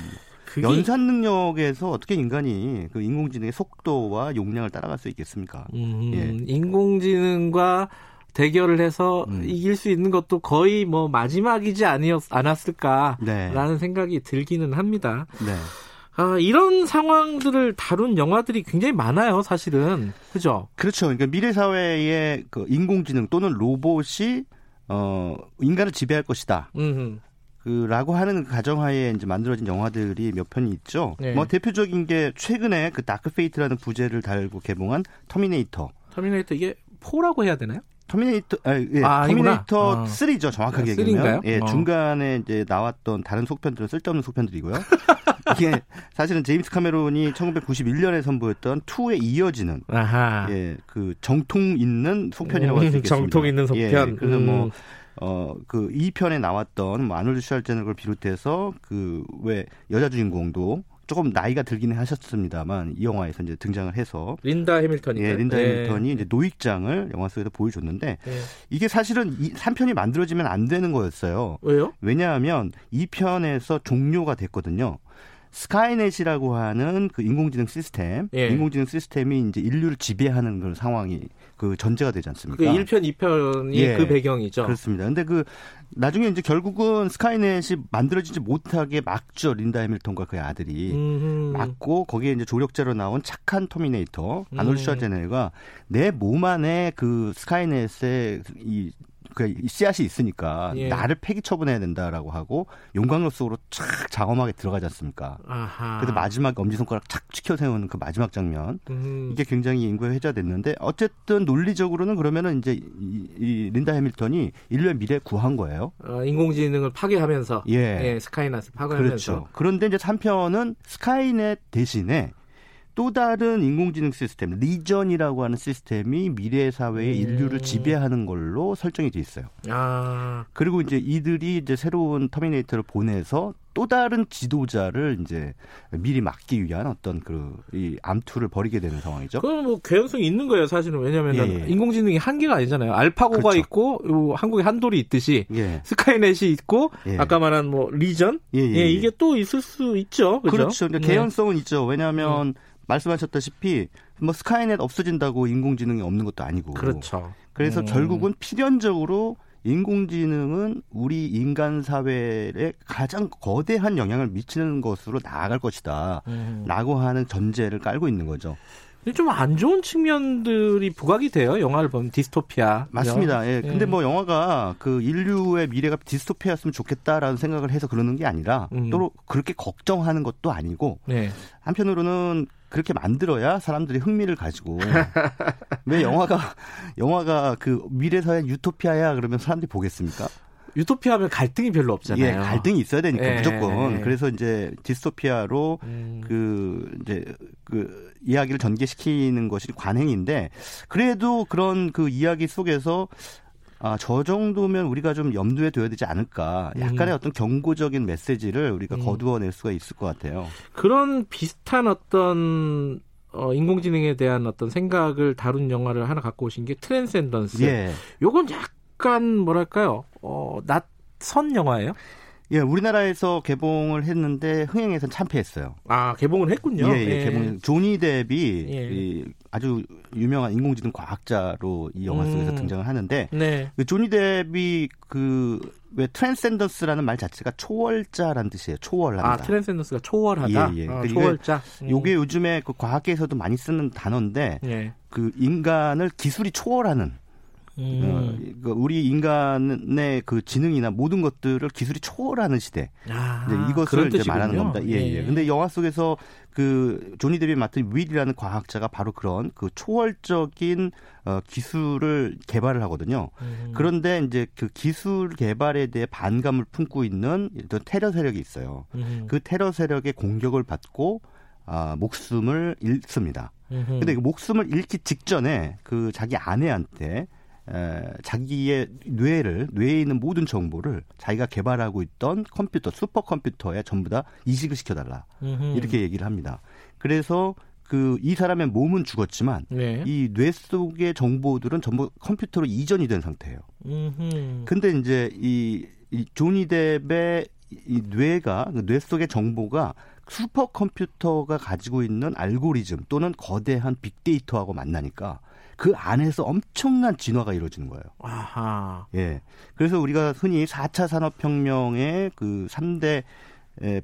그게... 연산 능력에서 어떻게 인간이 그 인공지능의 속도와 용량을 따라갈 수 있겠습니까? 음, 예. 인공지능과 대결을 해서 음. 이길 수 있는 것도 거의 뭐 마지막이지 아니었, 않았을까라는 네. 생각이 들기는 합니다. 네. 아, 이런 상황들을 다룬 영화들이 굉장히 많아요, 사실은. 그죠? 그렇죠. 그러니까 미래 사회의 그 인공지능 또는 로봇이 어, 인간을 지배할 것이다. 음흠. 그라고 하는 가정하에 이제 만들어진 영화들이 몇 편이 있죠. 네. 뭐 대표적인 게 최근에 그 다크 페이트라는 부제를 달고 개봉한 터미네이터. 터미네이터 이게 four라고 해야 되나요? 터미네이터 아, 예, 아, 터미네이터 아. 3죠 정확하게 아, 얘기하면 예, 어. 중간에 이제 나왔던 다른 속편들은 쓸데없는 속편들이고요. *laughs* 이게 사실은 제임스 카메론이 1991년에 선보였던 2에 이어지는 아하. 예, 그 정통 있는 속편이라고 할수 있겠습니다. 정통 있는 속편. 예, 그래서 뭐 음. 뭐 어, 그 2편에 나왔던 뭐 아놀드 슈왈제네거를 비롯해서 그 왜 여자 주인공도 조금 나이가 들기는 하셨습니다만 이 영화에서 이제 등장을 해서 린다 해밀턴이 예, 린다 네. 해밀턴이 이제 노익장을 영화 속에서 보여줬는데 네. 이게 사실은 이 3편이 만들어지면 안 되는 거였어요. 왜요? 왜냐하면 2편에서 종료가 됐거든요. 스카이넷이라고 하는 그 인공지능 시스템, 예. 인공지능 시스템이 이제 인류를 지배하는 그런 상황이 그 전제가 되지 않습니까? 그 1편, 2편이 예. 그 배경이죠. 그렇습니다. 근데 그 나중에 이제 결국은 스카이넷이 만들어지지 못하게 막죠. 린다 해밀턴과 그의 아들이 음흠. 막고 거기에 이제 조력자로 나온 착한 터미네이터 아놀드 음. 슈와제네거가 내 몸 안에 그 스카이넷의 이 그 씨앗이 있으니까 예. 나를 폐기 처분해야 된다라고 하고 용광로 속으로 촥 장엄하게 들어가지 않습니까? 아하. 그래서 마지막 엄지손가락 착 치켜 세우는 그 마지막 장면 음. 이게 굉장히 인구에 회자됐는데 어쨌든 논리적으로는 그러면은 이제 이, 이 린다 해밀턴이 인류의 미래 구한 거예요. 어, 인공지능을 파괴하면서 예, 예 스카이넷을 파괴하면서 그렇죠. 그런데 이제 3편은 스카이넷 대신에 또 다른 인공지능 시스템 리전이라고 하는 시스템이 미래 사회의 음. 인류를 지배하는 걸로 설정이 돼 있어요. 아. 그리고 이제 이들이 이제 새로운 터미네이터를 보내서 또 다른 지도자를 이제 미리 막기 위한 어떤 그 이 암투를 벌이게 되는 상황이죠. 그건 뭐 개연성이 있는 거예요, 사실은. 왜냐하면 예, 예. 인공지능이 한계가 아니잖아요. 알파고가 그렇죠. 있고 요 한국에 한돌이 있듯이 예. 스카이넷이 있고 예. 아까 말한 뭐 리전 예, 예, 예, 이게 또 있을 수 있죠. 그렇죠. 그렇죠. 네. 개연성은 있죠. 왜냐하면 음. 말씀하셨다시피 뭐 스카이넷 없어진다고 인공지능이 없는 것도 아니고. 그렇죠. 그래서 음. 결국은 필연적으로 인공지능은 우리 인간 사회에 가장 거대한 영향을 미치는 것으로 나아갈 것이다. 음. 라고 하는 전제를 깔고 있는 거죠. 좀 안 좋은 측면들이 부각이 돼요. 영화를 보면 디스토피아. 맞습니다. 예. 근데 예. 뭐 영화가 그 인류의 미래가 디스토피아였으면 좋겠다라는 생각을 해서 그러는 게 아니라 음. 또 그렇게 걱정하는 것도 아니고 네. 한편으로는 그렇게 만들어야 사람들이 흥미를 가지고 *laughs* 왜 영화가 영화가 그 미래사회 유토피아야 그러면 사람들이 보겠습니까? 유토피아 하면 갈등이 별로 없잖아요. 예, 갈등이 있어야 되니까 예, 무조건. 예. 그래서 이제 디스토피아로 음. 그 이제 그 이야기를 전개시키는 것이 관행인데 그래도 그런 그 이야기 속에서 아, 저 정도면 우리가 좀 염두에 둬야 되지 않을까. 약간의 음. 어떤 경고적인 메시지를 우리가 음. 거두어낼 수가 있을 것 같아요. 그런 비슷한 어떤 어, 인공지능에 대한 어떤 생각을 다룬 영화를 하나 갖고 오신 게 트랜센던스. 예. 요건 약간 뭐랄까요? 어, 낯선 영화예요? 예, 우리나라에서 개봉을 했는데 흥행에선 참패했어요. 아, 개봉을 했군요. 예, 예, 예. 개봉. 조니 뎁이 예. 이 아주 유명한 인공지능 과학자로 이 영화 속에서 음. 등장을 하는데 네. 그 조니 뎁이 그 왜 Transcendence라는 말 자체가 초월자라는 뜻이에요. 초월한다. 아, Transcendence가 초월하다. 예, 예. 아, 초월자. 음. 요게 요즘에 그 과학계에서도 많이 쓰는 단어인데 예. 그 인간을 기술이 초월하는 음. 어, 그 우리 인간의 그 지능이나 모든 것들을 기술이 초월하는 시대. 아, 네, 이것을 이제 말하는 겁니다. 예, 예, 예. 근데 영화 속에서 그 조니 뎁이 맡은 윌이라는 과학자가 바로 그런 그 초월적인 어, 기술을 개발을 하거든요. 음. 그런데 이제 그 기술 개발에 대해 반감을 품고 있는 또 테러 세력이 있어요. 음. 그 테러 세력의 공격을 받고 아, 목숨을 잃습니다. 음. 근데 그 목숨을 잃기 직전에 그 자기 아내한테 에, 자기의 뇌를 뇌에 있는 모든 정보를 자기가 개발하고 있던 컴퓨터 슈퍼컴퓨터에 전부 다 이식을 시켜달라 이렇게 얘기를 합니다. 그래서 그 이 사람의 몸은 죽었지만 네. 이뇌 속의 정보들은 전부 컴퓨터로 이전이 된 상태예요. 음흠. 근데 이제 이, 이 조니 뎁의 이 뇌가 그뇌 속의 정보가 슈퍼컴퓨터가 가지고 있는 알고리즘 또는 거대한 빅데이터하고 만나니까 그 안에서 엄청난 진화가 이루어지는 거예요. 아하. 예. 그래서 우리가 흔히 4차 산업혁명의 그 3대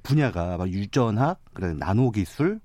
분야가 유전학, 그래 나노 기술,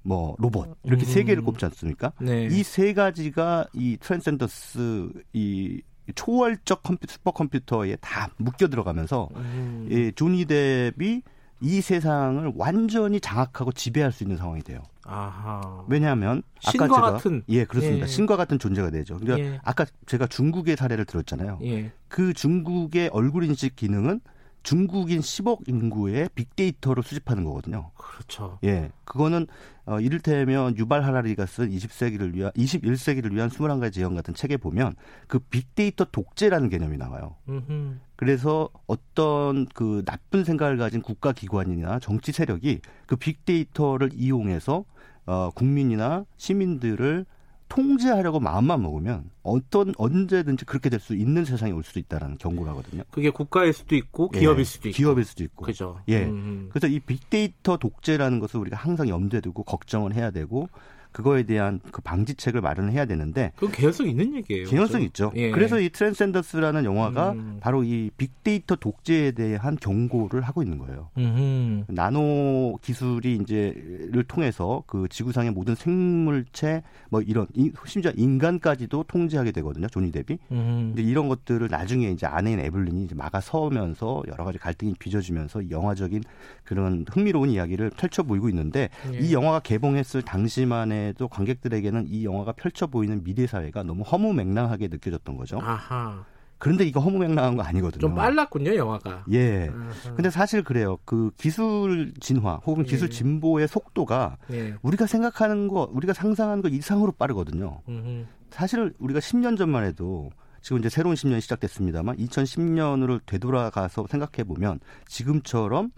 뭐 로봇 이렇게 음. 세 개를 꼽지 않습니까? 네. 이세 가지가 이 트랜센던스 이 초월적 컴퓨터 슈퍼컴퓨터에 다 묶여 들어가면서 음. 이 조니 뎁이 이 세상을 완전히 장악하고 지배할 수 있는 상황이 돼요. 아하. 왜냐하면 아까 제가 같은 예 그렇습니다. 예. 신과 같은 존재가 되죠. 그러니까 예. 아까 제가 중국의 사례를 들었잖아요. 예. 그 중국의 얼굴 인식 기능은 중국인 10억 인구의 빅데이터로 수집하는 거거든요. 그렇죠. 예. 그거는 어 이를테면 유발 하라리가 쓴 20세기를 위한 21세기를 위한 21가지 예언 같은 책에 보면 그 빅데이터 독재라는 개념이 나와요. 음흠. 그래서 어떤 그 나쁜 생각을 가진 국가 기관이나 정치 세력이 그 빅데이터를 이용해서 어 국민이나 시민들을 통제하려고 마음만 먹으면 어떤 언제든지 그렇게 될 수 있는 세상이 올 수도 있다라는 경고를 하거든요. 그게 국가일 수도 있고 기업일 예, 수도 있고. 기업일 수도 있고. 그죠. 예. 음. 그래서 이 빅데이터 독재라는 것을 우리가 항상 염두에 두고 걱정을 해야 되고 그거에 대한 그 방지책을 마련을 해야 되는데 그건 개연성 있는 얘기예요. 개연성 그렇죠? 있죠. 예. 그래서 이 트랜센더스라는 영화가 음. 바로 이 빅데이터 독재에 대한 경고를 하고 있는 거예요. 음흠. 나노 기술이 이제를 통해서 그 지구상의 모든 생물체 뭐 이런 심지어 인간까지도 통제하게 되거든요. 조니 뎁이. 근데 이런 것들을 나중에 이제 아내인 에블린이 이제 막아 서면서 여러 가지 갈등이 빚어지면서 영화적인 그런 흥미로운 이야기를 펼쳐 보이고 있는데 예. 이 영화가 개봉했을 당시만에 에도 관객들에게는 이 영화가 펼쳐 보이는 미래 사회가 너무 허무맹랑하게 느껴졌던 거죠. 아하. 그런데 이거 허무맹랑한 거 아니거든요. 좀 빨랐군요, 영화가. 예. 아하. 근데 사실 그래요. 그 기술 진화 혹은 기술 예. 진보의 속도가 예. 우리가 생각하는 거, 우리가 상상하는 거 이상으로 빠르거든요. 음흠. 사실 우리가 10년 전만 해도 지금 이제 새로운 10년이 시작됐습니다만 2010년으로 되돌아가서 생각해 보면 지금처럼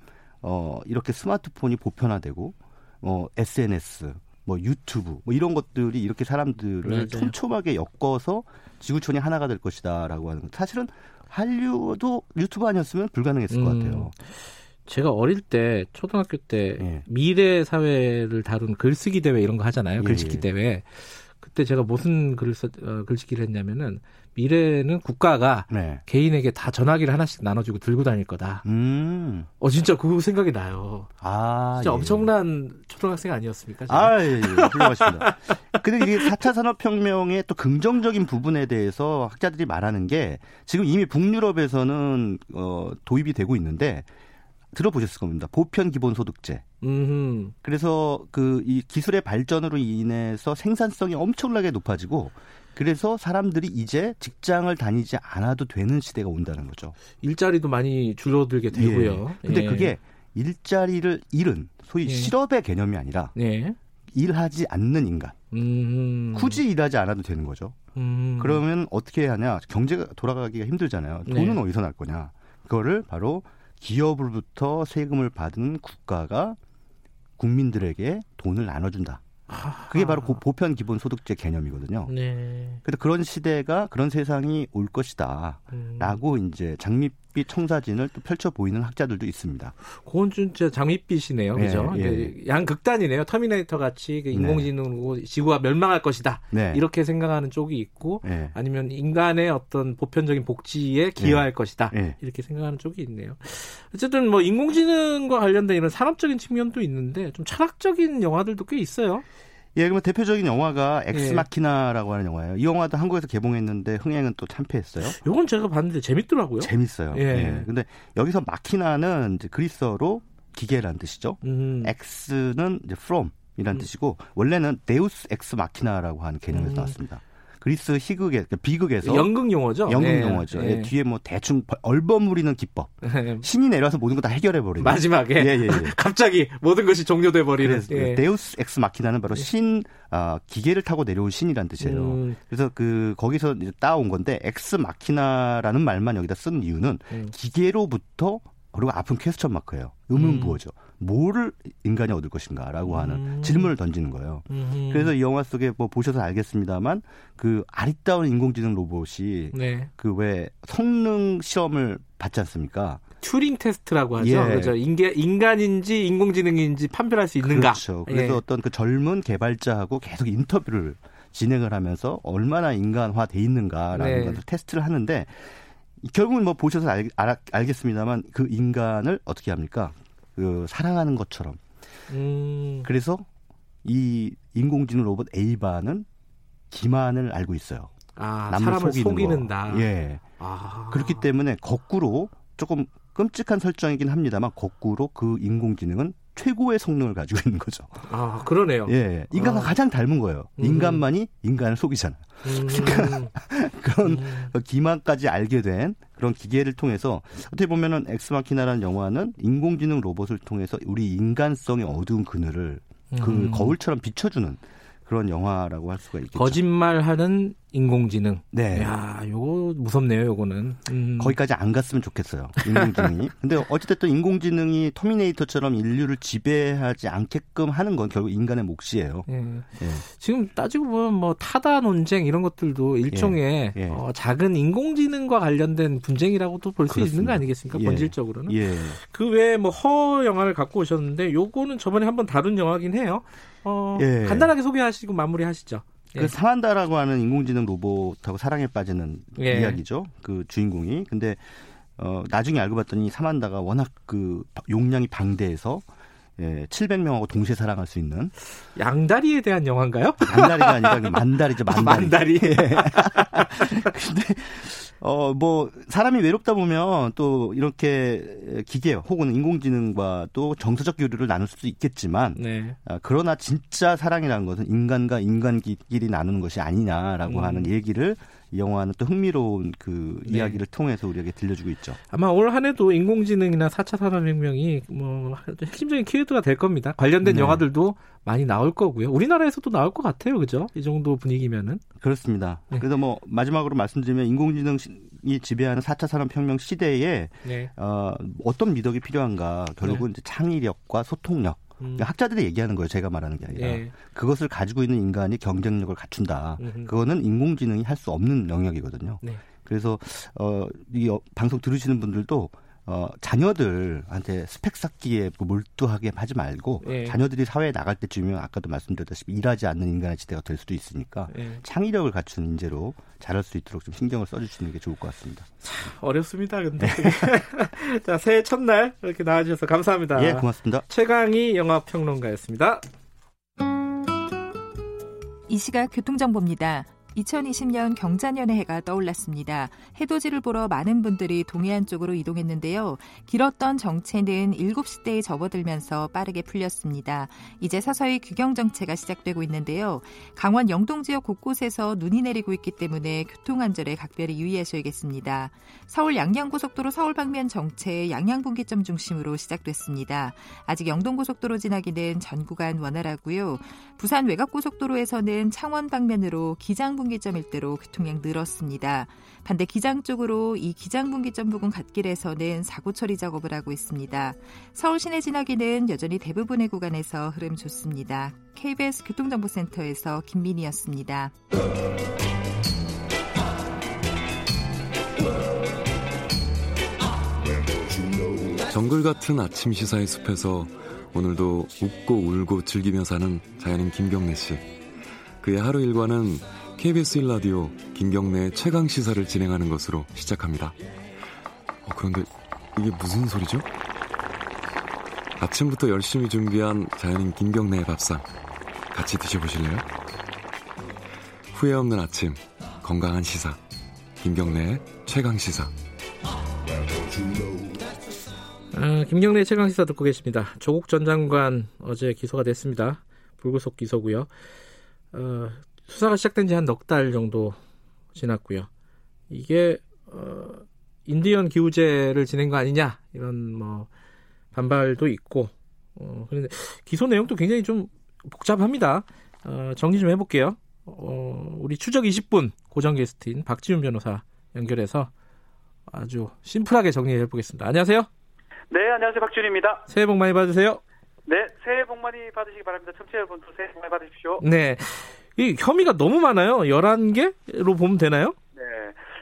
어 이렇게 스마트폰이 보편화되고 어 SNS 뭐 유튜브 뭐 이런 것들이 이렇게 사람들을 맞아요. 촘촘하게 엮어서 지구촌이 하나가 될 것이다라고 하는 것. 사실은 한류도 유튜브 아니었으면 불가능했을 음. 것 같아요. 제가 어릴 때 초등학교 때 예. 미래 사회를 다룬 글쓰기 대회 이런 거 하잖아요. 예, 글짓기 예. 대회. 그때 제가 무슨 글을 써, 어, 글짓기를 했냐면은 미래는 국가가 네. 개인에게 다 전화기를 하나씩 나눠주고 들고 다닐 거다. 음. 어 진짜 그 생각이 나요. 아, 진짜 예. 엄청난 초등학생 아니었습니까? 제가? 아, 예, 예. 훌륭하십니다. 근데 이게 4차 산업혁명의 또 긍정적인 부분에 대해서 학자들이 말하는 게 지금 이미 북유럽에서는 어, 도입이 되고 있는데 들어보셨을 겁니다. 보편 기본소득제. 음흠. 그래서 그 이 기술의 발전으로 인해서 생산성이 엄청나게 높아지고 그래서 사람들이 이제 직장을 다니지 않아도 되는 시대가 온다는 거죠. 일자리도 많이 줄어들게 되고요. 예. 근데 예. 그게 일자리를 잃은 소위 예. 실업의 개념이 아니라 예. 일하지 않는 인간. 음. 굳이 일하지 않아도 되는 거죠. 음. 그러면 어떻게 하냐? 경제가 돌아가기가 힘들잖아요. 돈은 네. 어디서 날 거냐? 그거를 바로 기업으로부터 세금을 받은 국가가 국민들에게 돈을 나눠준다. 그게 바로 보편 기본 소득제 개념이거든요. 네. 그래서 그런 시대가 그런 세상이 올 것이다라고 음. 이제 장밋빛 청사진을 또 펼쳐 보이는 학자들도 있습니다. 그건 진짜 장밋빛이네요, 네, 그죠? 예. 양극단이네요. 터미네이터 같이 그 네. 인공지능으로 네. 지구가 멸망할 것이다 네. 이렇게 생각하는 쪽이 있고, 네. 아니면 인간의 어떤 보편적인 복지에 기여할 네. 것이다 이렇게 생각하는 쪽이 있네요. 어쨌든 뭐 인공지능과 관련된 이런 산업적인 측면도 있는데 좀 철학적인 영화들도 꽤 있어요. 예, 그러면 대표적인 영화가 엑스마키나라고 예. 하는 영화예요. 이 영화도 한국에서 개봉했는데 흥행은 또 참패했어요. 이건 제가 봤는데 재밌더라고요. 재밌어요. 예. 예. 근데 여기서 machina는 그리스어로 기계라는 뜻이죠. 음. ex는 이제 from이라는 음. 뜻이고 원래는 Deus ex machina라고 하는 개념에서 음. 나왔습니다. 그리스 희극에 그러니까 비극에서 연극 용어죠. 연극 네. 용어죠. 네. 뒤에 뭐 대충 얼버무리는 기법. *laughs* 네. 신이 내려와서 모든 거 다 해결해 버리는. 마지막에 예, 예, 예. *laughs* 갑자기 모든 것이 종료돼 버리는. 예. 데우스 엑스 마키나는 바로 신 아, 기계를 타고 내려온 신이라는 뜻이에요. 음. 그래서 그 거기서 이제 따온 건데 ex machina라는 말만 여기다 쓴 이유는 음. 기계로부터 그리고 아픈 question mark예요. 의문 부호죠. 음. 뭐를 인간이 얻을 것인가라고 하는 음. 질문을 던지는 거예요. 음. 그래서 이 영화 속에 뭐 보셔서 알겠습니다만 그 아리따운 인공지능 로봇이 네. 그왜 성능 시험을 받지 않습니까? 튜링 테스트라고 하죠. 예. 그렇죠. 인게, 인간인지 인공지능인지 판별할 수 있는가. 그렇죠. 그래서 예. 어떤 그 젊은 개발자하고 계속 인터뷰를 진행을 하면서 얼마나 인간화돼 있는가라는 네. 것을 테스트를 하는데 결국은 뭐 보셔서 알, 알, 알겠습니다만 그 인간을 어떻게 합니까? 그 사랑하는 것처럼. 음. 그래서 이 인공지능 로봇 에이바는 기만을 알고 있어요. 아, 사람을 속이는 다. 예. 아. 그렇기 때문에 거꾸로 조금 끔찍한 설정이긴 합니다만 거꾸로 그 인공지능은 최고의 성능을 가지고 있는 거죠. 아, 그러네요. 예. 인간과 아. 가장 닮은 거예요. 음. 인간만이 인간을 속이잖아요. 음. 그러니까 *laughs* 그런 음. 기만까지 알게 된 그런 기계를 통해서 어떻게 보면은 엑스마키나라는 영화는 인공지능 로봇을 통해서 우리 인간성의 어두운 그늘을 그 음. 거울처럼 비춰주는 그런 영화라고 할 수가 있겠죠. 거짓말하는 인공지능. 네. 야, 요거 무섭네요, 요거는. 음. 거기까지 안 갔으면 좋겠어요. 인공지능이. *laughs* 근데 어찌됐든 인공지능이 터미네이터처럼 인류를 지배하지 않게끔 하는 건 결국 인간의 몫이에요. 예. 예. 지금 따지고 보면 뭐 타다 논쟁 이런 것들도 일종의 예. 예. 어, 작은 인공지능과 관련된 분쟁이라고도 볼 수 있는 거 아니겠습니까? 예. 본질적으로는. 예. 그 외에 뭐 허 영화를 갖고 오셨는데 요거는 저번에 한번 다룬 영화긴 해요. 어, 간단하게 소개하시고 마무리하시죠. 그 예. 사만다라고 하는 인공지능 로봇하고 사랑에 빠지는 예. 이야기죠. 그 주인공이. 근데 어 나중에 알고 봤더니 사만다가 워낙 그 용량이 방대해서 예, 700명하고 동시에 사랑할 수 있는 양다리에 대한 영화인가요? 양다리가 아니라 만다리죠, 만다리. 만다리. 예. *laughs* 근데 어, 뭐, 사람이 외롭다 보면 또 이렇게 기계 혹은 인공지능과 또 정서적 교류를 나눌 수도 있겠지만, 네. 아, 그러나 진짜 사랑이라는 것은 인간과 인간끼리 나누는 것이 아니냐라고 음. 하는 얘기를 이 영화는 또 흥미로운 그 네. 이야기를 통해서 우리에게 들려주고 있죠. 아마 올 한 해도 인공지능이나 4차 산업혁명이 뭐 핵심적인 키워드가 될 겁니다. 관련된 네. 영화들도 많이 나올 거고요. 우리나라에서도 나올 것 같아요. 그죠? 이 정도 분위기면은. 그렇습니다. 네. 그래서 뭐 마지막으로 말씀드리면 인공지능이 지배하는 4차 산업혁명 시대에 네. 어, 어떤 미덕이 필요한가 결국은 네. 이제 창의력과 소통력 음. 학자들이 얘기하는 거예요. 제가 말하는 게 아니라 예. 그것을 가지고 있는 인간이 경쟁력을 갖춘다. 음흠. 그거는 인공지능이 할 수 없는 영역이거든요. 네. 그래서 어, 이 어, 방송 들으시는 분들도 어, 자녀들한테 스펙 쌓기에 몰두하게 하지 말고 예. 자녀들이 사회에 나갈 때쯤이면 아까도 말씀드렸다시피 일하지 않는 인간의 시대가 될 수도 있으니까 예. 창의력을 갖춘 인재로 자랄 수 있도록 좀 신경을 써주시는 게 좋을 것 같습니다. 참 어렵습니다, 근데. 네. *laughs* 자, 새해 첫날 이렇게 나와주셔서 감사합니다. 예, 고맙습니다. 최강희 영화평론가였습니다. 이 시각 교통정보입니다. 2020년 경자년의 해가 떠올랐습니다. 해돋이를 보러 많은 분들이 동해안 쪽으로 이동했는데요. 길었던 정체는 7시대에 접어들면서 빠르게 풀렸습니다. 이제 서서히 규경 정체가 시작되고 있는데요. 강원 영동 지역 곳곳에서 눈이 내리고 있기 때문에 교통 안전에 각별히 유의하셔야겠습니다. 서울 양양고속도로 서울 방면 정체 양양분기점 중심으로 시작됐습니다. 아직 영동고속도로 지나기는 전 구간 원활하고요. 부산 외곽고속도로에서는 창원 방면으로 기장분 분기점 일대로 교통량 늘었습니다. 반대 기장 쪽으로 이 기장 분기점 부근 갓길에서는 사고 처리 작업을 하고 있습니다. 서울 시내 지나기는 여전히 대부분의 구간에서 흐름 좋습니다. KBS 교통정보센터에서 김민희였습니다. 정글 같은 아침 시사의 숲에서 오늘도 웃고 울고 즐기며 사는 자연인 김경래 씨. 그의 하루 일과는 KBS 1라디오 김경래 최강 시사를 진행하는 것으로 시작합니다. 어, 그런데 이게 무슨 소리죠? 아침부터 열심히 준비한 자연인 김경래의 밥상 같이 드셔보실래요? 후회 없는 아침 건강한 시사 김경래의 최강 시사 아, 김경래 최강 시사 듣고 계십니다. 조국 전 장관 어제 기소가 됐습니다. 불구속 기소고요. 어, 수사가 시작된 지 한 넉 달 정도 지났고요. 이게 어, 인디언 기후제를 지낸 거 아니냐 이런 뭐 반발도 있고 어, 그런데 기소 내용도 굉장히 좀 복잡합니다. 어, 정리 좀 해볼게요. 어, 우리 추적 20분 고정 게스트인 박지훈 변호사 연결해서 아주 심플하게 정리해 보겠습니다. 안녕하세요. 네, 안녕하세요. 박준입니다. 새해 복 많이 받으세요. 네, 새해 복 많이 받으시기 바랍니다. 청취자 여러분도 새해 복 많이 받으십시오. 네. 이 혐의가 너무 많아요. 11개로 보면 되나요? 네.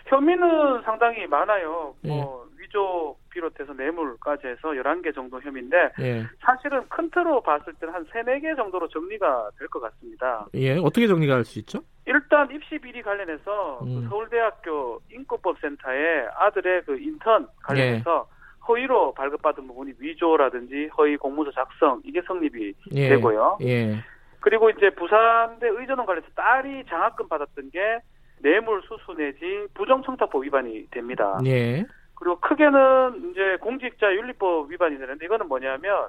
혐의는 상당히 많아요. 예. 뭐 위조 비롯해서 뇌물까지 해서 11개 정도 혐의인데 예. 사실은 큰 틀로 봤을 때는 한 3, 4개 정도로 정리가 될 것 같습니다. 예. 어떻게 정리가 할 수 있죠? 일단 입시 비리 관련해서 그 음. 그 서울대학교 인권법센터의 아들의 그 인턴 관련해서 예. 허위로 발급받은 부분이 위조라든지 허위 공문서 작성 이게 성립이 예. 되고요. 예. 그리고 이제 부산대 의전원 관련해서 딸이 장학금 받았던 게 뇌물 수수 내지 부정청탁법 위반이 됩니다. 예. 그리고 크게는 이제 공직자 윤리법 위반이 되는데 이거는 뭐냐면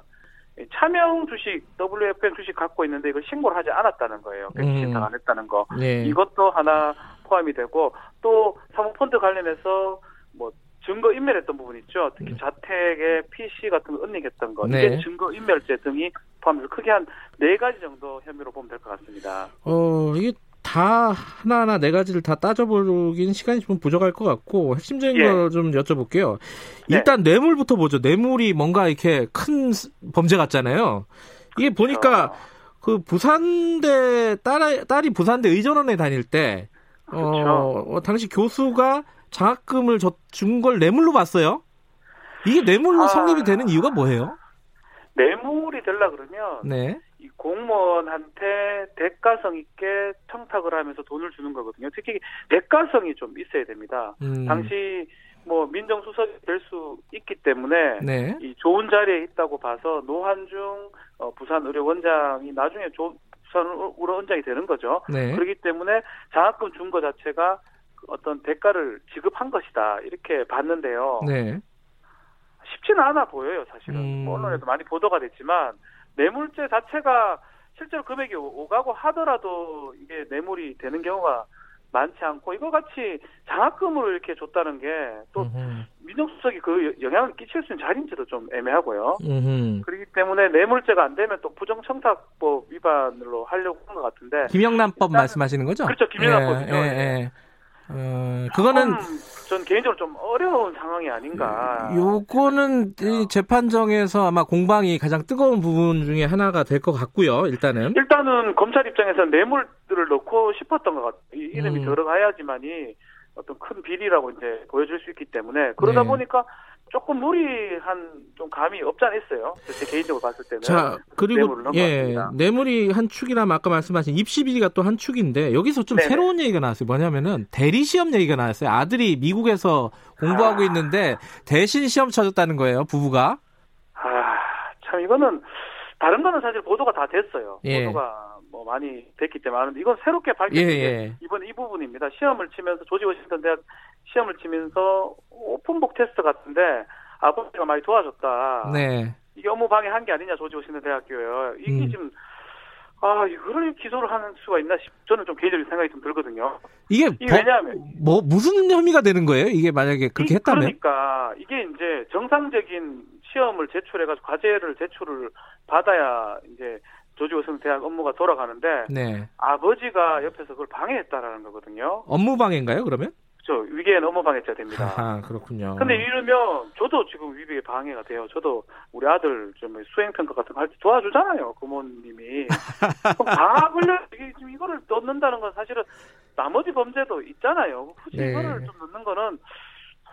차명 주식 WFM 주식 갖고 있는데 이걸 신고를 하지 않았다는 거예요. 백지 신탁 안 했다는 거. 네. 이것도 하나 포함이 되고 또 사모펀드 관련해서 뭐 증거 인멸했던 부분 있죠. 특히 음. 자택에 PC 같은 거 은닉했던 거 네. 이게 증거 인멸죄 등이 포함해서 크게 한 네 가지 정도 혐의로 보면 될 것 같습니다. 어 이게 다 하나하나 네 가지를 다 따져보긴 시간이 좀 부족할 것 같고 핵심적인 예. 거좀 여쭤볼게요. 네. 일단 네. 뇌물부터 보죠. 뇌물이 뭔가 이렇게 큰 범죄 같잖아요. 이게 그렇죠. 보니까 그 부산대 딸 딸이 부산대 의전원에 다닐 때 그렇죠. 어, 당시 교수가 장학금을 준 걸 뇌물로 봤어요. 이게 뇌물로 아, 성립이 되는 이유가 뭐예요? 뇌물이 되려 그러면 네. 이 공무원한테 대가성 있게 청탁을 하면서 돈을 주는 거거든요. 특히 대가성이 좀 있어야 됩니다. 음. 당시 뭐 민정수석이 될 수 있기 때문에 네. 이 좋은 자리에 있다고 봐서 노한중 어, 부산의료원장이 나중에 조, 부산의료원장이 되는 거죠. 네. 그렇기 때문에 장학금 준 거 자체가 어떤 대가를 지급한 것이다 이렇게 봤는데요. 네. 쉽지는 않아 보여요 사실은 음. 뭐 언론에도 많이 보도가 됐지만 뇌물죄 자체가 실제로 금액이 오가고 하더라도 이게 뇌물이 되는 경우가 많지 않고 이거 같이 장학금으로 이렇게 줬다는 게 또 민정수석이 그 영향을 끼칠 수 있는 자리인지도 좀 애매하고요. 음흠. 그렇기 때문에 뇌물죄가 안 되면 또 부정청탁법 위반으로 하려고 한 것 같은데 김영란법 말씀하시는 거죠? 그렇죠, 김영란법이죠. 예, 예, 예. 어, 그거는 전 개인적으로 좀 어려운 상황이 아닌가. 요거는 이 재판정에서 아마 공방이 가장 뜨거운 부분 중에 하나가 될 것 같고요. 일단은 일단은 검찰 입장에서 뇌물들을 넣고 싶었던 것 같아요. 이름이 음. 들어가야지만이 어떤 큰 비리라고 이제 보여줄 수 있기 때문에 그러다 네. 보니까 조금 무리한 좀 감이 없지 않아 있어요. 제 개인적으로 봤을 때는. 자, 그리고 예, 뇌물이 한 축이라면 아까 말씀하신 입시비리가 또 한 축인데 여기서 좀 네네. 새로운 얘기가 나왔어요. 뭐냐면은 대리 시험 얘기가 나왔어요. 아들이 미국에서 공부하고 아... 있는데 대신 시험 쳐줬다는 거예요. 부부가. 아, 참 이거는 다른 거는 사실 보도가 다 됐어요. 예. 보도가 뭐 많이 됐기 때문에 아는데 이건 새롭게 밝혀진 예, 예. 이번 이 부분입니다. 시험을 치면서 조지 워싱턴 대학 시험을 치면서 오픈북 테스트 같은데 아버지가 많이 도와줬다. 네. 이게 업무 방해한 게 아니냐 조지 워싱턴 대학교요. 이게 음. 지금 아 이거를 기소를 하는 수가 있나 싶 저는 좀 개인적인 생각이 좀 들거든요. 이게, 이게 버, 왜냐하면 뭐 무슨 혐의가 되는 거예요? 이게 만약에 그렇게 이, 했다면? 그러니까 이게 이제 정상적인 시험을 제출해가지고 과제를 제출을 받아야 이제 조지 워싱턴 대학 업무가 돌아가는데 네. 아버지가 옆에서 그걸 방해했다라는 거거든요. 업무 방해인가요? 그러면? 그렇죠. 위계는 업무 방해죄 됩니다. 아, 그렇군요. 근데 이러면 저도 지금 위계 방해가 돼요. 저도 우리 아들 좀 수행 평가 같은 거 할 때 도와주잖아요. 부모님이. *laughs* 그럼 다 걸려 이게 지금 이거를 넣는다는 건 사실은 나머지 범죄도 있잖아요. 굳이 네. 이거를 좀 넣는 거는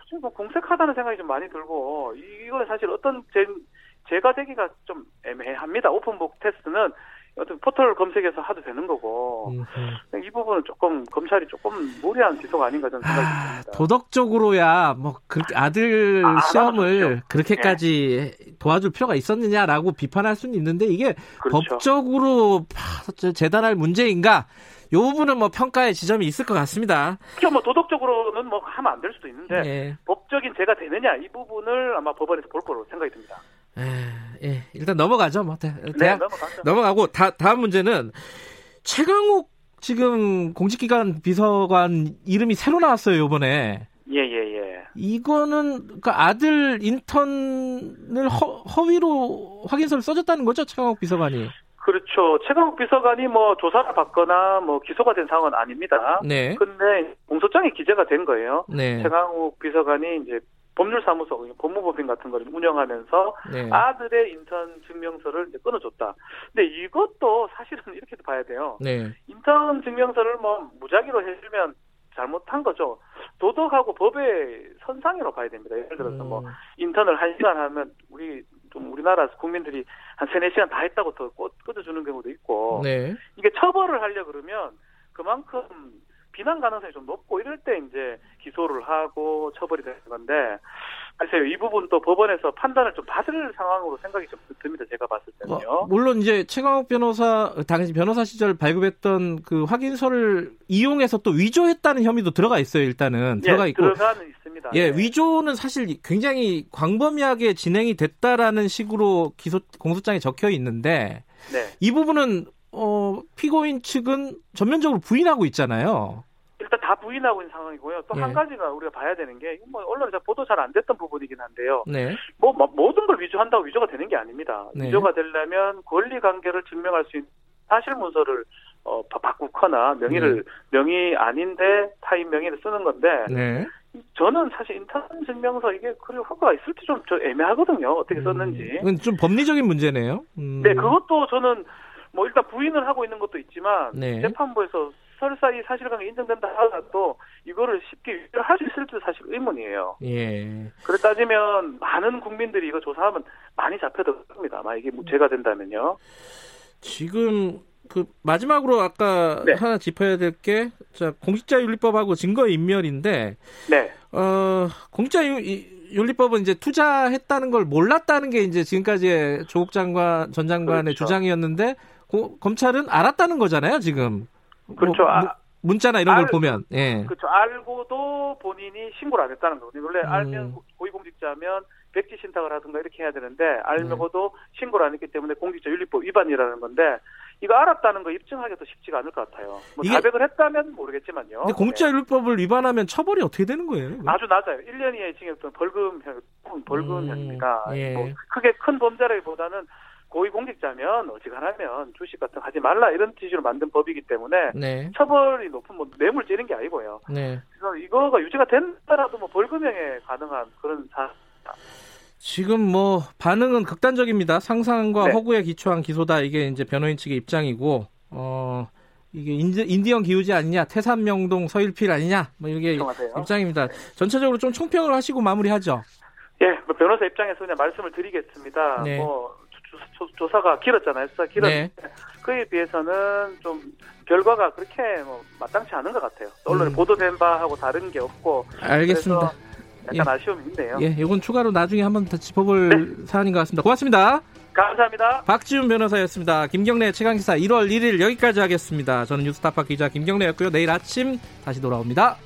사실 뭐 공색하다는 생각이 좀 많이 들고 이거 사실 어떤 제, 제가 되기가 좀 애매합니다. 오픈북 테스트는 어떤 포털 검색해서 하도 되는 거고 음, 이 부분은 조금 검찰이 조금 무리한 기소가 아닌가 저는 생각이 아, 듭니다. 도덕적으로야 뭐 그렇게 아들 아, 시험을 그렇게까지 네. 도와줄 필요가 있었느냐라고 비판할 수는 있는데 이게 그렇죠. 법적으로 재단할 문제인가? 요 부분은 뭐 평가의 지점이 있을 것 같습니다. 그렇죠. 뭐 도덕적으로는 뭐 하면 안 될 수도 있는데 네. 법적인 죄가 되느냐 이 부분을 아마 법원에서 볼 거로 생각이 듭니다. 예, 일단 넘어가죠. 뭐 대, 네, 넘어가죠. 넘어가고 다, 다음 문제는 최강욱 지금 공직기관 비서관 이름이 새로 나왔어요 이번에. 예, 예, 예. 이거는 그 아들 인턴을 허, 허위로 확인서를 써줬다는 거죠 최강욱 비서관이. 그렇죠. 최강욱 비서관이 뭐 조사를 받거나 뭐 기소가 된 상황은 아닙니다. 네. 근데 공소장에 기재가 된 거예요. 네. 최강욱 비서관이 이제 법률사무소, 법무법인 같은 걸 운영하면서 네. 아들의 인턴 증명서를 이제 끊어줬다. 근데 이것도 사실은 *laughs* 이렇게도 봐야 돼요. 네. 인턴 증명서를 뭐 무작위로 해주면 잘못한 거죠. 도덕하고 법의 선상으로 봐야 됩니다. 예를 들어서 뭐 음. 뭐 인턴을 한 시간 하면 우리 좀 우리나라 국민들이 한 세네 시간 다 했다고 더 끊어주는 경우도 있고 네. 이게 처벌을 하려 그러면 그만큼 비난 가능성이 좀 높고 이럴 때 이제 기소를 하고 처벌이 되는 건데 글쎄요 이 부분 또 법원에서 판단을 좀 받을 상황으로 생각이 좀 듭니다 제가 봤을 때는요. 어, 물론 이제 최강욱 변호사 당시 변호사 시절 발급했던 그 확인서를 이용해서 또 위조했다는 혐의도 들어가 있어요 일단은 예, 들어가 있고 들어가는 있습니다. 예 네. 위조는 사실 굉장히 광범위하게 진행이 됐다라는 식으로 기소 공소장에 적혀 있는데 네. 이 부분은 어, 피고인 측은 전면적으로 부인하고 있잖아요. 일단 다 부인하고 있는 상황이고요. 또한 예. 가지가 우리가 봐야 되는 게, 뭐, 언론에서 보도 잘 안 됐던 부분이긴 한데요. 네. 뭐, 뭐, 모든 걸 위조한다고 위조가 되는 게 아닙니다. 네. 위조가 되려면 권리 관계를 증명할 수 있는 사실 문서를 어, 바꾸거나 명의를, 네. 명의 아닌데 타인 명의를 쓰는 건데, 네. 저는 사실 인턴 증명서 이게 그리 효과가 있을지 좀 애매하거든요. 어떻게 음. 썼는지. 음, 좀 법리적인 문제네요. 음. 네, 그것도 저는 뭐 일단 부인을 하고 있는 것도 있지만 네. 재판부에서 설사 이 사실관계 인정된다 하더라도 이거를 쉽게 할수 있을지 사실 의문이에요. 예. 그래 따지면 많은 국민들이 이거 조사하면 많이 잡혀들 겁니다. 아마 이게 무죄가 된다면요. 지금 그 마지막으로 아까 네. 하나 짚어야 될 게 자 공직자 윤리법하고 증거 인멸인데 네. 어 공직자윤리법은 이제 투자했다는 걸 몰랐다는 게 이제 지금까지의 조국 장관 전 장관의 그렇죠. 주장이었는데 고, 검찰은 알았다는 거잖아요, 지금. 그렇죠. 뭐, 아, 문자나 이런 알, 걸 보면. 예. 그렇죠. 알고도 본인이 신고를 안 했다는 거거든요. 원래 음. 알면 고위공직자면 백지 신탁을 하든가 이렇게 해야 되는데 알면서도 음. 신고를 안 했기 때문에 공직자 윤리법 위반이라는 건데 이거 알았다는 거 입증하기도 쉽지가 않을 것 같아요. 뭐 이게, 자백을 했다면 모르겠지만요. 근데 공직자 윤리법을 네. 위반하면 처벌이 어떻게 되는 거예요? 아주 낮아요. 1년 이하의 징역은 벌금형, 벌금형이니까 음, 예. 뭐 크게 큰 범죄라기보다는 고위공직자면 어지간하면 주식 같은 거 하지 말라 이런 취지로 만든 법이기 때문에 네. 처벌이 높은 뭐 뇌물 찌는 게 아니고요. 네. 그래서 이거가 유지가 된다라도 뭐 벌금형에 가능한 그런 사. 지금 뭐 반응은 극단적입니다. 상상과 네. 허구에 기초한 기소다 이게 이제 변호인 측의 입장이고 어 이게 인디, 언 기우지 아니냐 태산명동 서일필 아니냐 뭐 이게 입장입니다. 전체적으로 좀 총평을 하시고 마무리하죠. 예, 뭐 변호사 입장에서 그냥 말씀을 드리겠습니다. 네. 뭐 조, 사 가 길었잖아요. 수사 길었는데 네. *laughs* 그에 비해서는 좀 결과가 그렇게 뭐 마땅치 않은 것 같아요. 언론에 음. 보도된 바하고 다른 게 없고. 알겠습니다. 약간 예. 아쉬움이 있네요. 예, 이건 추가로 나중에 한번 더 짚어볼 네. 사안인 것 같습니다. 고맙습니다. 감사합니다. 박지훈 변호사였습니다. 김경래 최강기사 1월 1일 여기까지 하겠습니다. 저는 뉴스타파 기자 김경래였고요. 내일 아침 다시 돌아옵니다.